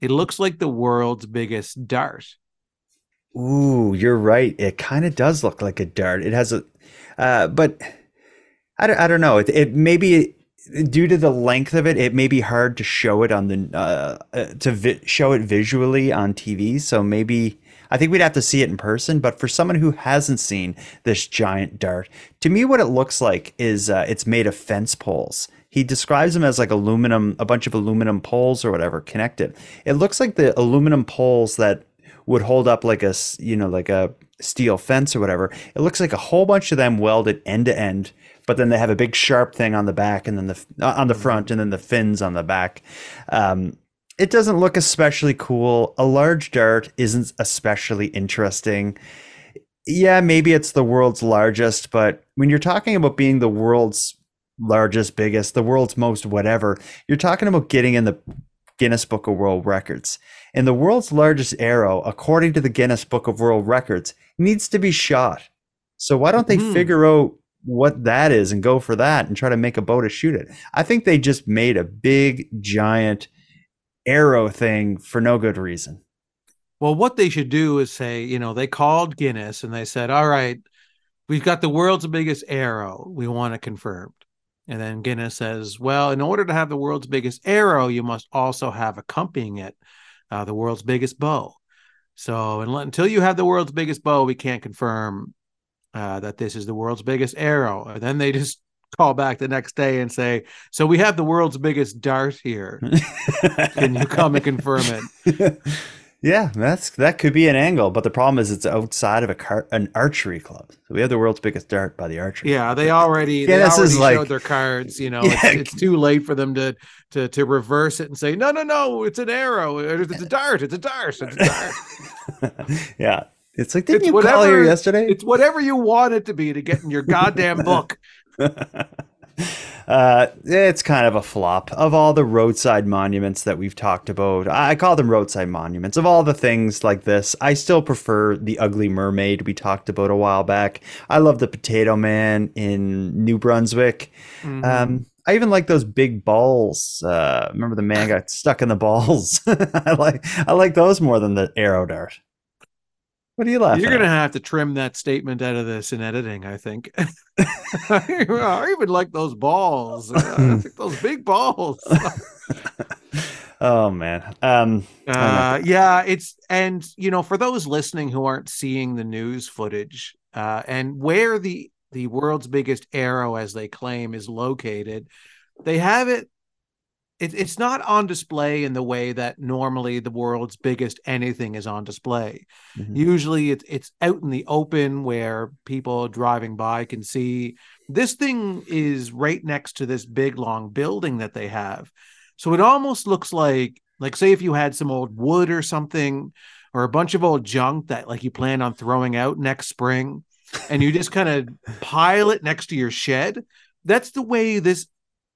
It looks like the world's biggest dart. Ooh, you're right. It kind of does look like a dart. It has a, uh, but I don't, I don't know. It, it maybe due to the length of it, it may be hard to show it on the uh, uh, to vi- show it visually on TV. So maybe I think we'd have to see it in person. But for someone who hasn't seen this giant dart, to me, what it looks like is uh, it's made of fence poles. He describes them as like aluminum, a bunch of aluminum poles or whatever connected. It looks like the aluminum poles that would hold up like a you know like a steel fence or whatever. It looks like a whole bunch of them welded end to end but then they have a big sharp thing on the back and then the uh, on the front and then the fins on the back. Um, it doesn't look especially cool. A large dart isn't especially interesting. Yeah, maybe it's the world's largest, but when you're talking about being the world's largest, biggest, the world's most whatever, you're talking about getting in the Guinness Book of World Records. And the world's largest arrow, according to the Guinness Book of World Records, needs to be shot. So why don't they mm. figure out what that is and go for that and try to make a bow to shoot it. I think they just made a big giant arrow thing for no good reason. Well, what they should do is say, you know, they called Guinness and they said, "All right, we've got the world's biggest arrow. We want it confirmed." And then Guinness says, "Well, in order to have the world's biggest arrow, you must also have accompanying it uh, the world's biggest bow." So, until you have the world's biggest bow, we can't confirm uh, that this is the world's biggest arrow. And then they just [laughs] call back the next day and say, "So we have the world's biggest dart here. Can you come and confirm it?" [laughs] Yeah, that's that could be an angle, but the problem is it's outside of a car, an archery club. So we have the world's biggest dart by the archery. Yeah, they already they Guinness already is like- showed their cards. You know, [laughs] Yeah. it's, it's too late for them to to to reverse it and say, no, no, no, it's an arrow, it's a dart, it's a dart, it's a dart. yeah, it's like didn't It's you call here whatever- yesterday? It's whatever you want it to be to get in your goddamn book. [laughs] Uh, it's kind of a flop of all the roadside monuments that we've talked about. I call them roadside monuments. Of all the things like this, I still prefer the Ugly Mermaid we talked about a while back. I love the Potato Man in New Brunswick. Mhm. Um, I even like those big balls. Uh, remember the man got stuck in the balls. [laughs] I like I like those more than the arrow dart. What are you laughing? You're at? gonna have to trim that statement out of this in editing, I think. [laughs] I even like those balls. [laughs] I think those big balls. [laughs] Oh man. Um, Uh, yeah, it's and you know for those listening who aren't seeing the news footage uh, and where the the world's biggest arrow, as they claim, is located, they have it. It, it's not on display in the way that normally the world's biggest anything is on display. Mhm. Usually, it's it's out in the open where people driving by can see. This thing is right next to this big long building that they have. So it almost looks like like say if you had some old wood or something or a bunch of old junk that like you plan on throwing out next spring and you just kind of pile it next to your shed. That's the way this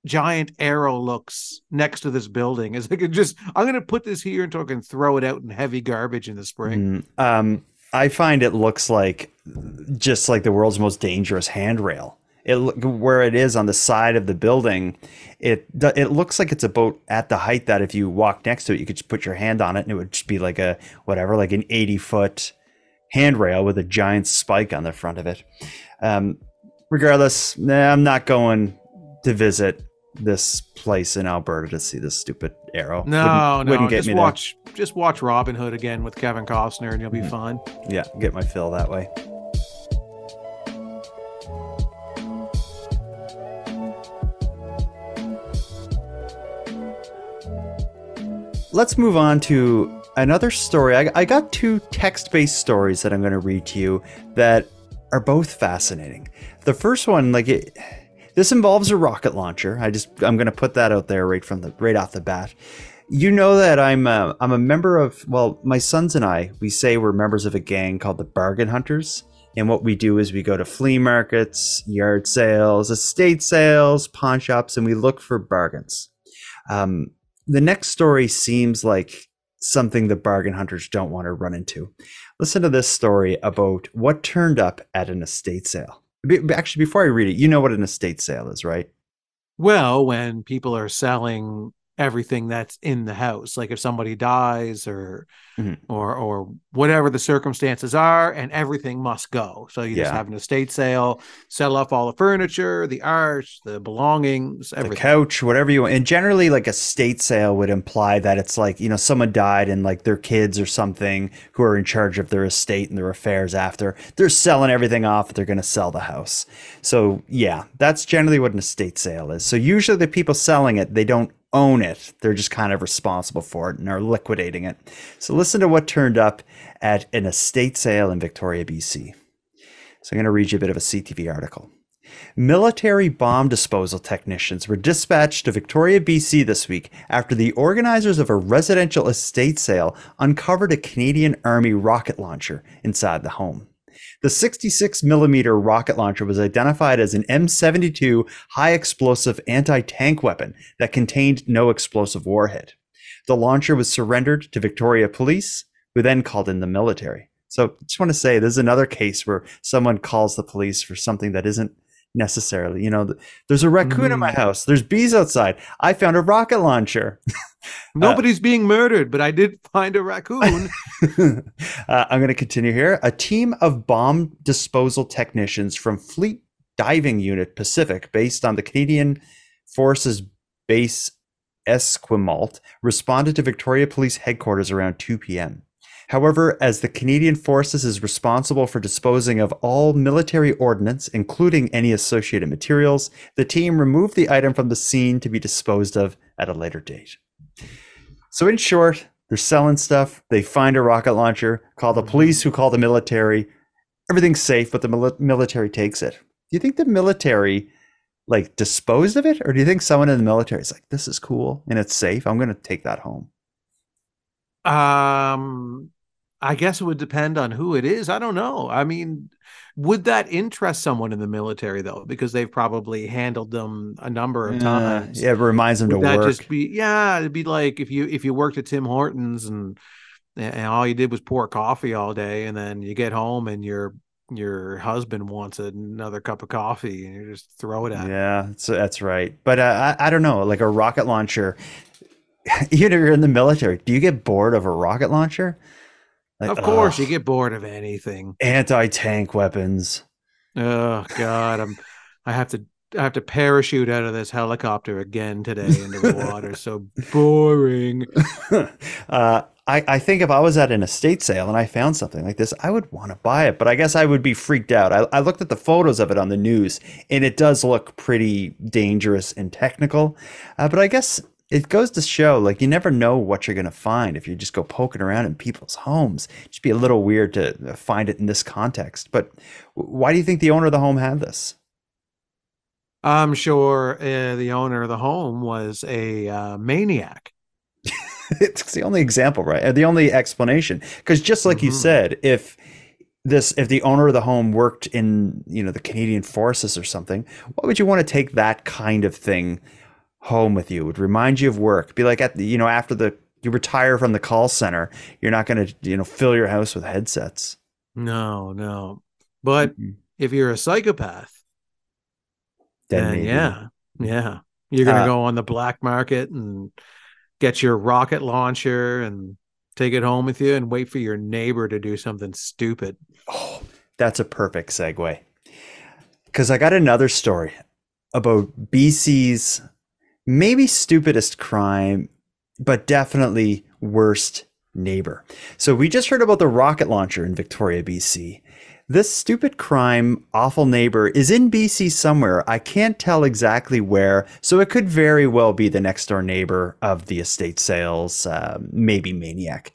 giant arrow looks next to this building. Is like it just I'm gonna put this here until I can throw it out in heavy garbage in the spring. Mm, um, I find it looks like just like the world's most dangerous handrail. It where it is on the side of the building, it it looks like it's about at the height that if you walk next to it, you could just put your hand on it and it would just be like a whatever, like an eighty foot handrail with a giant spike on the front of it. Um, regardless, nah, I'm not going to visit this place in Alberta to see this stupid arrow. No, Wouldn't- no, wouldn't get just me there. watch just watch Robin Hood again with Kevin Costner and you'll be hmm. fine. Yeah, get my fill that way. Let's move on to another story. I, I got two text based stories that I'm going to read to you that are both fascinating. The first one, like it, this involves a rocket launcher. I just I'm going to put that out there right from the right off the bat. You know that I'm a, I'm a member of well, my sons and I we say we're members of a gang called the Bargain Hunters. And what we do is we go to flea markets, yard sales, estate sales, pawn shops, and we look for bargains. Um, the next story seems like something the bargain hunters don't want to run into. Listen to this story about what turned up at an estate sale. Be- Actually, before I read it, you know what an estate sale is, right? Well, when people are selling everything that's in the house, like if somebody dies or Mhm. or or whatever the circumstances are, and everything must go. So you just Yeah. have an estate sale, sell off all the furniture, the art, the belongings, the couch, whatever you want. And generally, like a state sale would imply that it's like, you know, someone died and like their kids or something who are in charge of their estate and their affairs after, they're selling everything off. They're going to sell the house. So, yeah, that's generally what an estate sale is. So, usually the people selling it, they don't own it. They're just kind of responsible for it and are liquidating it. So, listen to what turned up at an estate sale in Victoria, BC. So, I'm going to read you a bit of a CTV article. Military bomb disposal technicians were dispatched to Victoria, BC this week after the organizers of a residential estate sale uncovered a Canadian Army rocket launcher inside the home. The 66 millimeter rocket launcher was identified as an M72 high explosive anti tank weapon that contained no explosive warhead. The launcher was surrendered to Victoria Police, who then called in the military. So, just want to say this is another case where someone calls the police for something that isn't necessarily. You know, there's a raccoon in my house. There's bees outside. I found a rocket launcher. [laughs] Nobody's being murdered, but I did find a raccoon. [laughs] uh, I'm going to continue here. A team of bomb disposal technicians from Fleet Diving Unit Pacific, based on the Canadian Forces Base Esquimalt, responded to Victoria Police Headquarters around 2 p.m. However, as the Canadian Forces is responsible for disposing of all military ordnance, including any associated materials, the team removed the item from the scene to be disposed of at a later date. So, in short, They're selling stuff. They find a rocket launcher, call the police, who call the military. Everything's safe, but the mili- military takes it. Do you think the military like disposed of it, or do you think someone in the military is like, "This is cool and it's safe. I'm going to take that home"? Um, I guess it would depend on who it is. I don't know. I mean, would that interest someone in the military though? Because they've probably handled them a number of Uh, times. yeah, it reminds them Would to that work. just be yeah? It'd be like if you if you worked at Tim Hortons and and all you did was pour coffee all day, and then you get home and your your husband wants another cup of coffee, and you just throw it at him. Yeah, that's, that's right. But uh, I, I don't know, like a rocket launcher. [laughs] Even if you're in the military, do you get bored of a rocket launcher? Like, of course, ugh, you get bored of anything. anti-tank weapons. Oh God, I'm. I have to. I have to parachute out of this helicopter again today into the water. [laughs] So boring. [laughs] uh, I, I think if I was at an estate sale and I found something like this, I would want to buy it, but I guess I would be freaked out. I, I looked at the photos of it on the news and it does look pretty dangerous and technical. Uh, but I guess it goes to show like you never know what you're going to find if you just go poking around in people's homes. It'd just be a little weird to find it in this context. But why do you think the owner of the home had this? I'm sure uh, the owner of the home was a uh, maniac. [laughs] it's the only example, right? Uh, The only explanation. Because just like you Mhm. said, if this if the owner of the home worked in you know the Canadian forces or something, why would you want to take that kind of thing home with you? It would remind you of work. Be like at the you know after the you retire from the call center, you're not going to you know fill your house with headsets. No, no. But if you're a psychopath, Then then yeah, yeah, you're gonna Uh, go on the black market and get your rocket launcher and take it home with you and wait for your neighbor to do something stupid. Oh, That's a perfect segue. Because I got another story about BC's maybe stupidest crime, but definitely worst neighbor. So we just heard about the rocket launcher in Victoria, BC. This stupid crime, awful neighbor is in BC somewhere. I can't tell exactly where, so it could very well be the next door neighbor of the estate sales, uh, maybe maniac.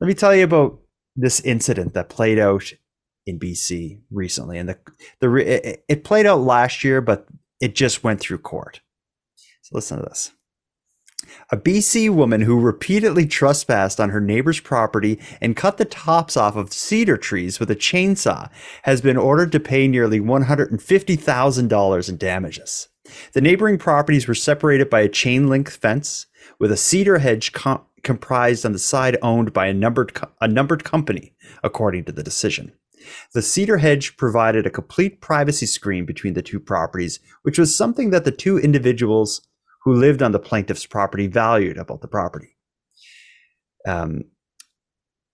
Let me tell you about this incident that played out in BC recently, and the the it, it played out last year, but it just went through court. So listen to this. A BC woman who repeatedly trespassed on her neighbor's property and cut the tops off of cedar trees with a chainsaw has been ordered to pay nearly $150,000 in damages. The neighboring properties were separated by a chain link fence with a cedar hedge com- comprised on the side owned by a numbered co- a numbered company, according to the decision. The cedar hedge provided a complete privacy screen between the two properties, which was something that the two individuals who lived on the plaintiff's property valued about the property. Um,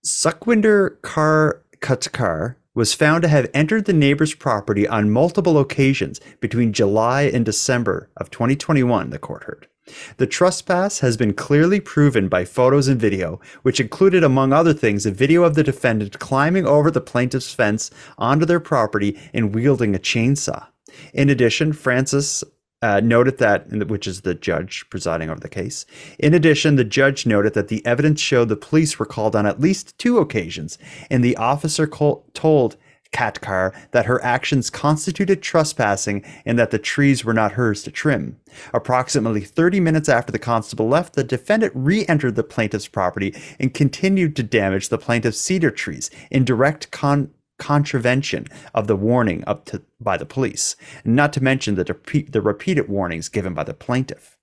Sukhwinder Kaur Katkar was found to have entered the neighbor's property on multiple occasions between July and December of 2021, the court heard. The trespass has been clearly proven by photos and video, which included, among other things, a video of the defendant climbing over the plaintiff's fence onto their property and wielding a chainsaw. In addition, Francis uh, noted that, which is the judge presiding over the case. In addition, the judge noted that the evidence showed the police were called on at least two occasions, and the officer col- told Katkar that her actions constituted trespassing and that the trees were not hers to trim. Approximately 30 minutes after the constable left, the defendant re entered the plaintiff's property and continued to damage the plaintiff's cedar trees in direct con- contravention of the warning up to by the police, not to mention the, the repeated warnings given by the plaintiff.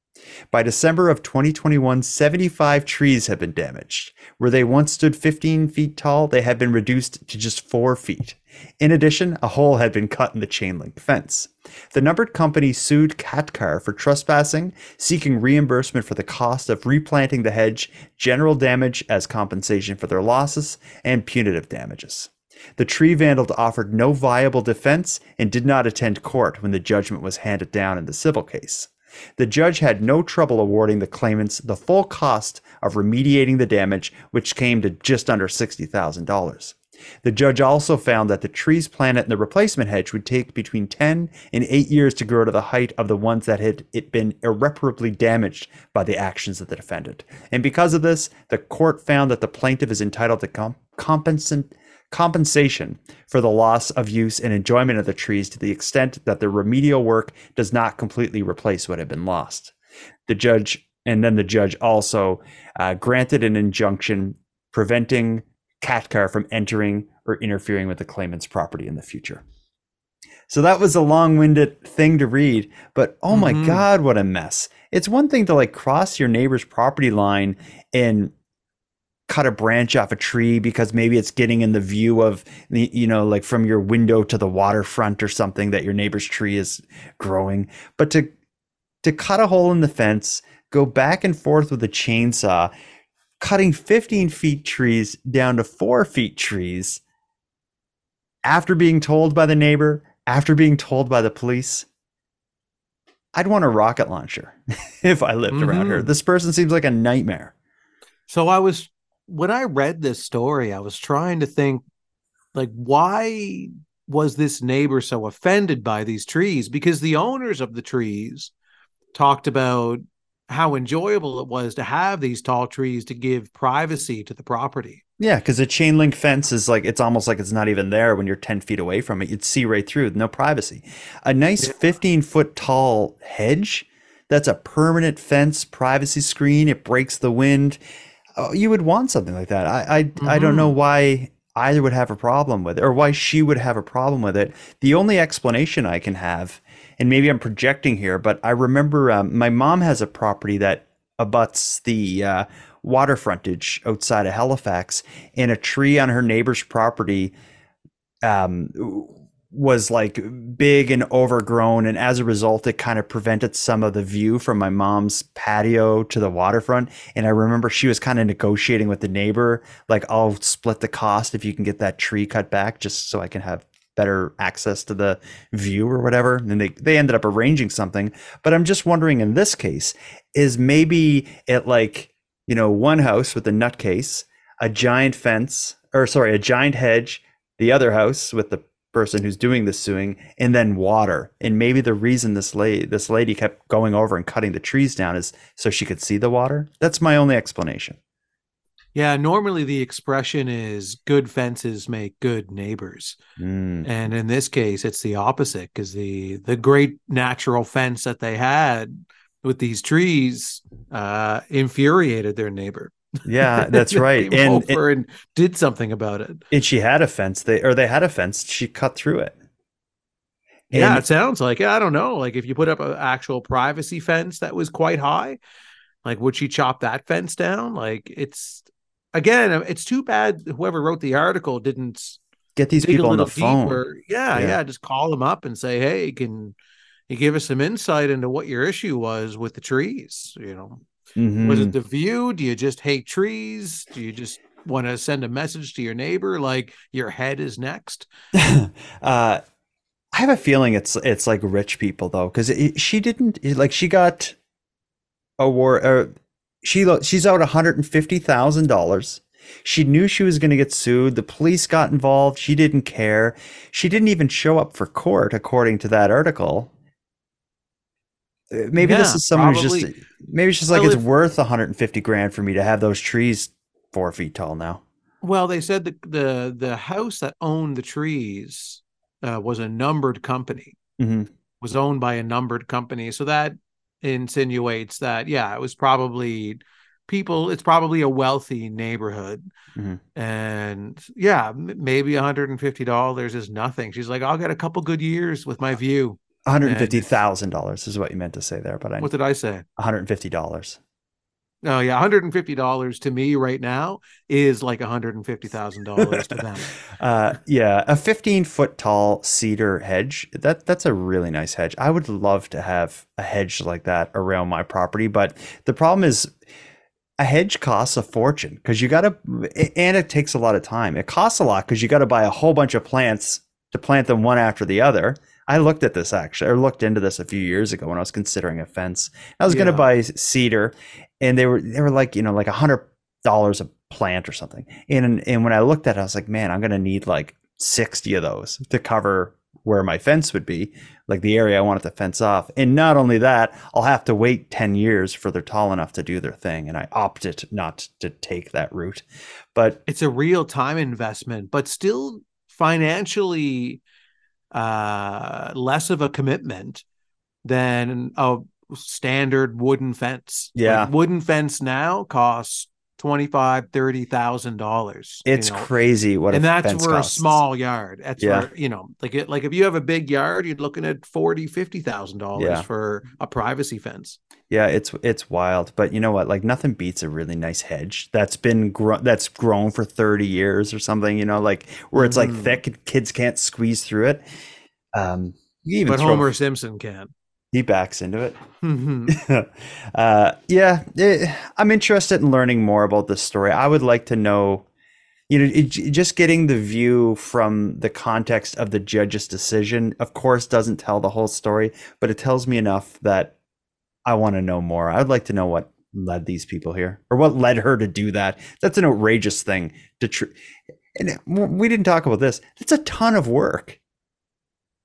By December of 2021, 75 trees have been damaged. Where they once stood 15 feet tall, they have been reduced to just 4 feet. In addition, a hole had been cut in the chain link fence. The numbered company sued Katkar for trespassing, seeking reimbursement for the cost of replanting the hedge, general damage as compensation for their losses, and punitive damages. The tree vandal offered no viable defense and did not attend court when the judgment was handed down in the civil case. The judge had no trouble awarding the claimants the full cost of remediating the damage, which came to just under $60,000. The judge also found that the trees planted in the replacement hedge would take between 10 and 8 years to grow to the height of the ones that had it been irreparably damaged by the actions of the defendant. And because of this, the court found that the plaintiff is entitled to com- compensate compensation for the loss of use and enjoyment of the trees to the extent that the remedial work does not completely replace what had been lost. The judge and then the judge also uh, granted an injunction preventing Katkar from entering or interfering with the claimant's property in the future. So that was a long-winded thing to read, but oh my Mhm. god, what a mess. It's one thing to like cross your neighbor's property line and cut a branch off a tree because maybe it's getting in the view of the you know like from your window to the waterfront or something that your neighbor's tree is growing, but to to cut a hole in the fence, go back and forth with a chainsaw, cutting 15 feet trees down to four feet trees after being told by the neighbor, after being told by the police. I'd want a rocket launcher [laughs] if I lived around here. Mhm. This person seems like a nightmare. So I was when I read this story, I was trying to think like why was this neighbor so offended by these trees? Because the owners of the trees talked about how enjoyable it was to have these tall trees to give privacy to the property. Yeah, because a chain link fence is like it's almost like it's not even there when you're 10 feet away from it. You'd see right through, no privacy. A nice 15 foot tall hedge that's a permanent fence, privacy screen, it breaks the wind. Oh, you would want something like that. I I, I don't know why either would have a problem with it or why she would have a problem with it. The only explanation I can have, and maybe I'm projecting here, but I remember um, my mom has a property that abuts the uh, water frontage outside of Halifax, and a tree on her neighbor's property um, was like big and overgrown, and as a result, it kind of prevented some of the view from my mom's patio to the waterfront. And I remember she was kind of negotiating with the neighbor, like, "I'll split the cost if you can get that tree cut back, just so I can have." better access to the view or whatever and they they ended up arranging something but i'm just wondering in this case is maybe it like you know one house with a nutcase a giant fence or sorry a giant hedge the other house with the person who's doing the suing and then water and maybe the reason this lady this lady kept going over and cutting the trees down is so she could see the water that's my only explanation Yeah, normally the expression is good fences make good neighbors. Mm. And in this case, it's the opposite because the the great natural fence that they had with these trees uh, infuriated their neighbor. Yeah [laughs] that's right and over and did something about it. and she had a fence they or they had a fence she cut through it yeah, it sounds like. I don't know. Like if you put up an actual privacy fence that was quite high, like would she chop that fence down? Like it's again, uh, it's too bad whoever wrote the article didn't get these people on the phone. Yeah, Yeah. yeah, Just call them up and say, hey, can you give us some insight into what your issue was with the trees? You know, was Mhm. it the view? Do you just hate trees? Do you just want to send a message to your neighbor like your head is next? [laughs] uh I have a feeling it's it's like rich people though, because she didn't like she got award or she she's out one hundred and fifty thousand dollars. She knew she was going to get sued. The police got involved. She didn't care. She didn't even show up for court, according to that article. Maybe this is someone who's just maybe it's just like Well, it's if- worth 150 grand for me to have those trees four feet tall now. Well, they said the the the house that owned the trees uh, was a numbered company. hmm Was owned by a numbered company, so that insinuates that yeah, it was probably people. It's probably a wealthy neighborhood, Mhm. and yeah, maybe one hundred and fifty dollars is nothing. She's like, I'll get a couple good years with my view. One hundred fifty thousand dollars is what you meant to say there, but I What did I say? One hundred fifty dollars. Oh yeah, one hundred and fifty dollars to me right now is like one hundred and fifty thousand dollars to them. [laughs] Uh, yeah, a fifteen foot tall cedar hedge. That that's a really nice hedge. I would love to have a hedge like that around my property, but the problem is a hedge costs a fortune because you got to, and it takes a lot of time. It costs a lot because you got to buy a whole bunch of plants to plant them one after the other. I looked at this actually, or looked into this a few years ago when I was considering a fence. I was going to buy cedar, and they were they were like you know like a hundred dollars a plant or something. And and when I looked at it, I was like, man, I'm gonna need like 60 of those to cover where my fence would be, like the area I wanted to fence off. And not only that, I'll have to wait 10 years for they're tall enough to do their thing. And I opted not to take that route. But it's a real time investment, but still financially uh, less of a commitment than a standard wooden fence. Yeah. Like wooden fence now costs twenty five, thirty thousand dollars. It's you know? crazy what and that's for costs. a small yard. That's Yeah. where you know, like it like if you have a big yard, you're looking at forty, fifty thousand dollars Yeah. for a privacy fence. Yeah, it's it's wild, but you know what? Like nothing beats a really nice hedge that's been gro- that's grown for 30 years or something, you know, like where it's like Mhm. thick and kids can't squeeze through it. Um But throw- Homer Simpson can. He backs into it. Mhm. [laughs] uh, yeah, eh, I'm interested in learning more about this story. I would like to know, you know, it, just getting the view from the context of the judge's decision, of course, doesn't tell the whole story, but it tells me enough that I want to know more. I'd like to know what led these people here or what led her to do that. That's an outrageous thing to tr- and we didn't talk about this. It's a ton of work.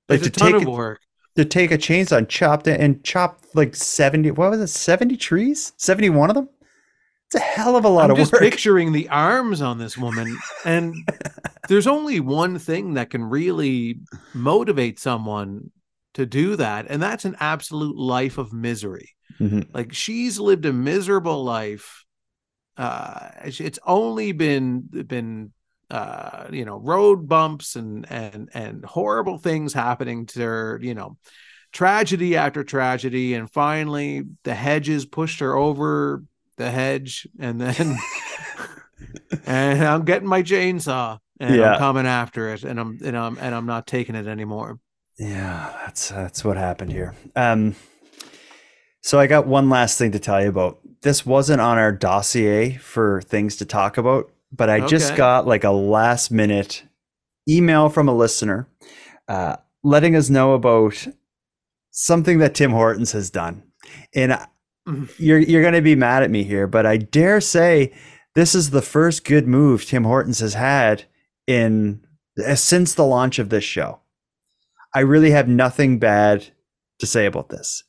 It's a ton of work. To take a chainsaw and chop it and chop like 70, what was it, 70 trees? 71 of them? It's a hell of a lot I'm of just work. picturing the arms on this woman, and [laughs] there's only one thing that can really motivate someone to do that, and that's an absolute life of misery. Mhm. Like she's lived a miserable life. Uh, it's only been been uh, you know road bumps and and and horrible things happening to her. You know, tragedy after tragedy, and finally the hedges pushed her over the hedge, and then [laughs] and I'm getting my chainsaw and Yeah. I'm coming after it, and I'm and I'm and I'm not taking it anymore. Yeah, that's that's what happened here. Um, so I got one last thing to tell you about. This wasn't on our dossier for things to talk about, but I just got like a last minute email from a listener uh, letting us know about something that Tim Hortons has done. And I- you're you're going to be mad at me here, but I dare say this is the first good move Tim Hortons has had in uh, since the launch of this show. I really have nothing bad to say about this.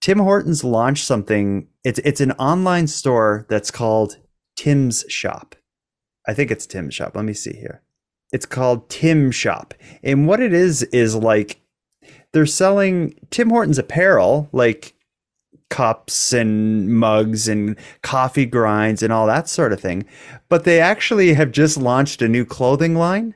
Tim Hortons launched something. It's it's an online store that's called Tim's Shop. I think it's Tim's Shop. Let me see here. It's called Tim Shop. And what it is is like they're selling Tim Hortons apparel, like cups and mugs and coffee grinds and all that sort of thing. But they actually have just launched a new clothing line.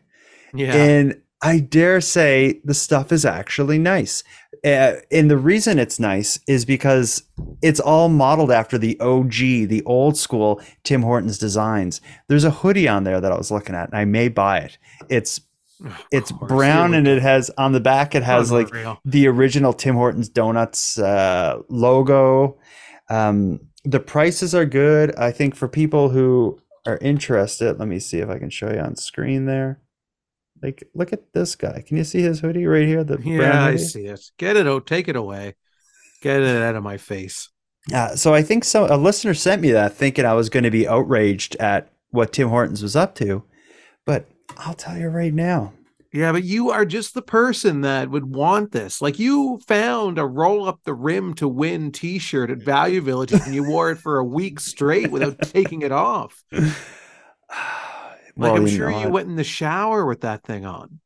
Yeah. And I dare say the stuff is actually nice. Uh, and the reason it's nice is because it's all modeled after the OG, the old school Tim Hortons designs. There's a hoodie on there that I was looking at, and I may buy it. It's it's brown and it has on the back it has like Unreal. the original Tim Hortons donuts uh, logo. Um, the prices are good. I think for people who are interested, let me see if I can show you on screen there. Like, look at this guy. Can you see his hoodie right here? The Yeah, I see it. Get it. Oh, take it away. Get it out of my face. Uh, so I think so. A listener sent me that thinking I was going to be outraged at what Tim Hortons was up to, but I'll tell you right now. Yeah, but you are just the person that would want this. Like you found a roll up the rim to win t-shirt at Value Village and you wore it for a week straight without taking it off. Like Well, I'm you sure know you went in the shower with that thing on.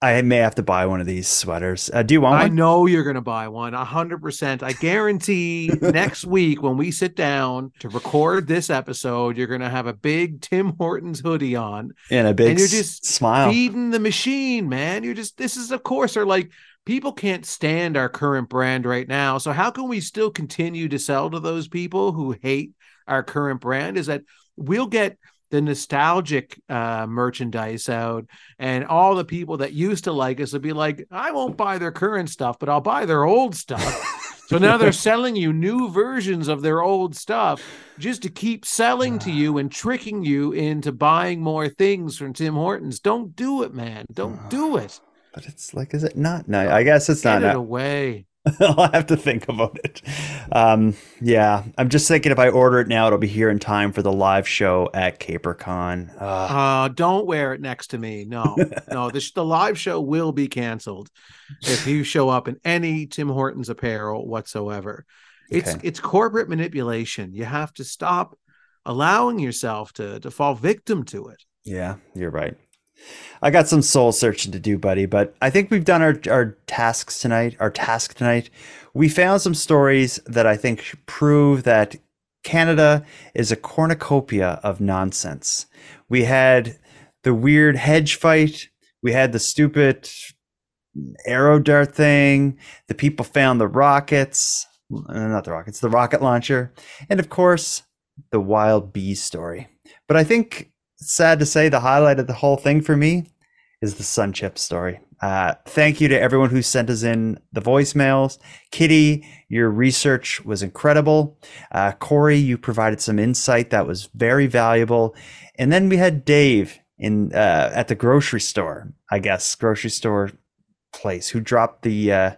I may have to buy one of these sweaters. Uh, do you want one? I know you're going to buy one, a hundred percent. I guarantee [laughs] next week when we sit down to record this episode, you're going to have a big Tim Hortons hoodie on, And a big and you're just smile. feeding the machine, man. You're just this is of course are like people can't stand our current brand right now. So how can we still continue to sell to those people who hate our current brand? Is that we'll get the nostalgic uh, merchandise out, and all the people that used to like us will be like, I won't buy their current stuff, but I'll buy their old stuff. so now they're [laughs] selling you new versions of their old stuff just to keep selling to you and tricking you into buying more things from Tim Hortons. Don't do it, man. Don't do it. But it's like, is it not? No, I guess it's Get not. it away. [laughs] I'll have to think about it. Um, yeah, I'm just thinking if I order it now, it'll be here in time for the live show at CaperCon. Uh, Uh, don't wear it next to me. No, [laughs] no. The, the live show will be canceled if you show up in any Tim Hortons apparel whatsoever. It's Okay. it's corporate manipulation. You have to stop allowing yourself to to fall victim to it. yeah, you're right. I got some soul searching to do, buddy, but I think we've done our, our tasks tonight, our task tonight. We found some stories that I think prove that Canada is a cornucopia of nonsense. We had the weird hedge fight, we had the stupid arrow dart thing, the people found the rockets, uh, not the rockets, the rocket launcher, and of course, the wild bee story. But I think sad to say the highlight of the whole thing for me is the sun chip story. Uh, thank you to everyone who sent us in the voicemails. Kitty, your research was incredible. Uh, Corey, you provided some insight that was very valuable. And then we had Dave in uh, at the grocery store, I guess, grocery store place, who dropped the uh,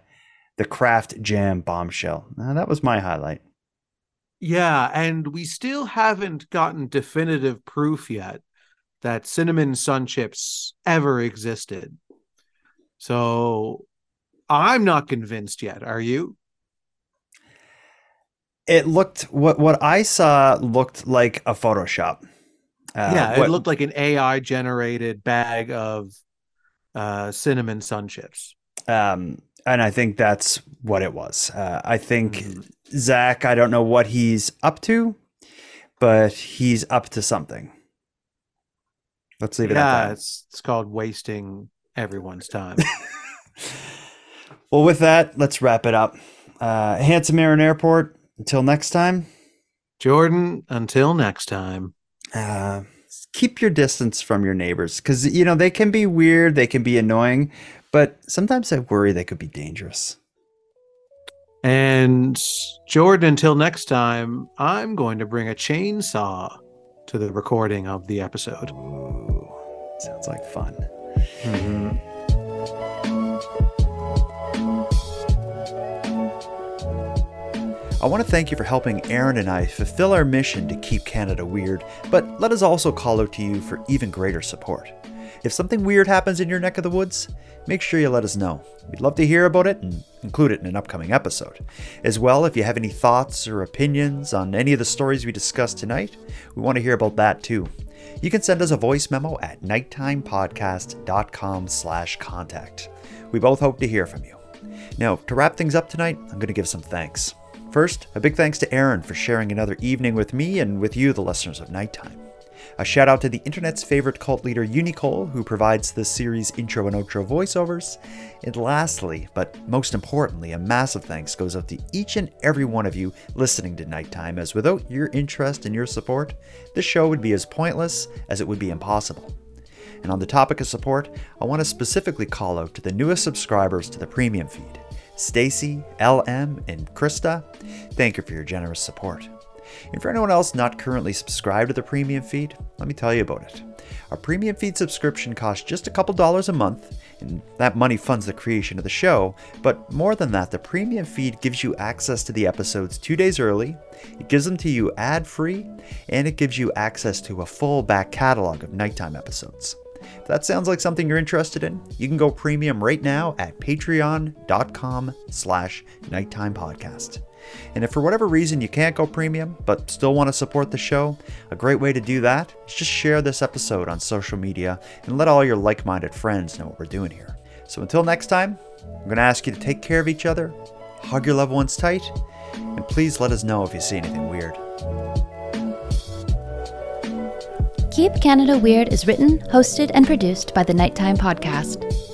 the Kraft jam bombshell. Uh, that was my highlight. Yeah, and we still haven't gotten definitive proof yet that cinnamon sun chips ever existed. So I'm not convinced yet. Are you? It looked what what I saw looked like a Photoshop. Uh, yeah, what- it looked like an AI generated bag of uh, cinnamon sun chips. Um, and I think that's what it was. Uh, I think Zach, I don't know what he's up to, but he's up to something. Let's leave it at Yeah, that. it's it's called wasting everyone's time. [laughs] Well, with that, let's wrap it up. Uh, Handsome Aaron Airport. Until next time, Jordan. Until next time. uh, keep your distance from your neighbors because you know they can be weird, they can be annoying, but sometimes I worry they could be dangerous. And Jordan, until next time, I'm going to bring a chainsaw to the recording of the episode. Sounds like fun. I want to thank you for helping Aaron and I fulfill our mission to keep Canada weird, but let us also call out to you for even greater support. If something weird happens in your neck of the woods, make sure you let us know. We'd love to hear about it and include it in an upcoming episode. As well, if you have any thoughts or opinions on any of the stories we discussed tonight, we want to hear about that too. You can send us a voice memo at nighttimepodcast.com slash contact. We both hope to hear from you. Now, to wrap things up tonight, I'm going to give some thanks. First, a big thanks to Aaron for sharing another evening with me and with you, the listeners of Nighttime. A shout out to the internet's favorite cult leader, Unicole, who provides the series' intro and outro voiceovers. And lastly, but most importantly, a massive thanks goes out to each and every one of you listening to Nighttime, as without your interest and your support, this show would be as pointless as it would be impossible. And on the topic of support, I want to specifically call out to the newest subscribers to the premium feed Stacy, LM, and Krista. Thank you for your generous support. And for anyone else not currently subscribed to the premium feed, let me tell you about it. Our premium feed subscription costs just a couple dollars a month, and that money funds the creation of the show. But more than that, the premium feed gives you access to the episodes two days early, it gives them to you ad free, and it gives you access to a full back catalog of nighttime episodes. If that sounds like something you're interested in, you can go premium right now at patreon.com slash nighttime podcast. And if for whatever reason you can't go premium, but still want to support the show, a great way to do that is just share this episode on social media and let all your like minded friends know what we're doing here. So until next time, I'm going to ask you to take care of each other, hug your loved ones tight, and please let us know if you see anything weird. Keep Canada Weird is written, hosted, and produced by the Nighttime Podcast.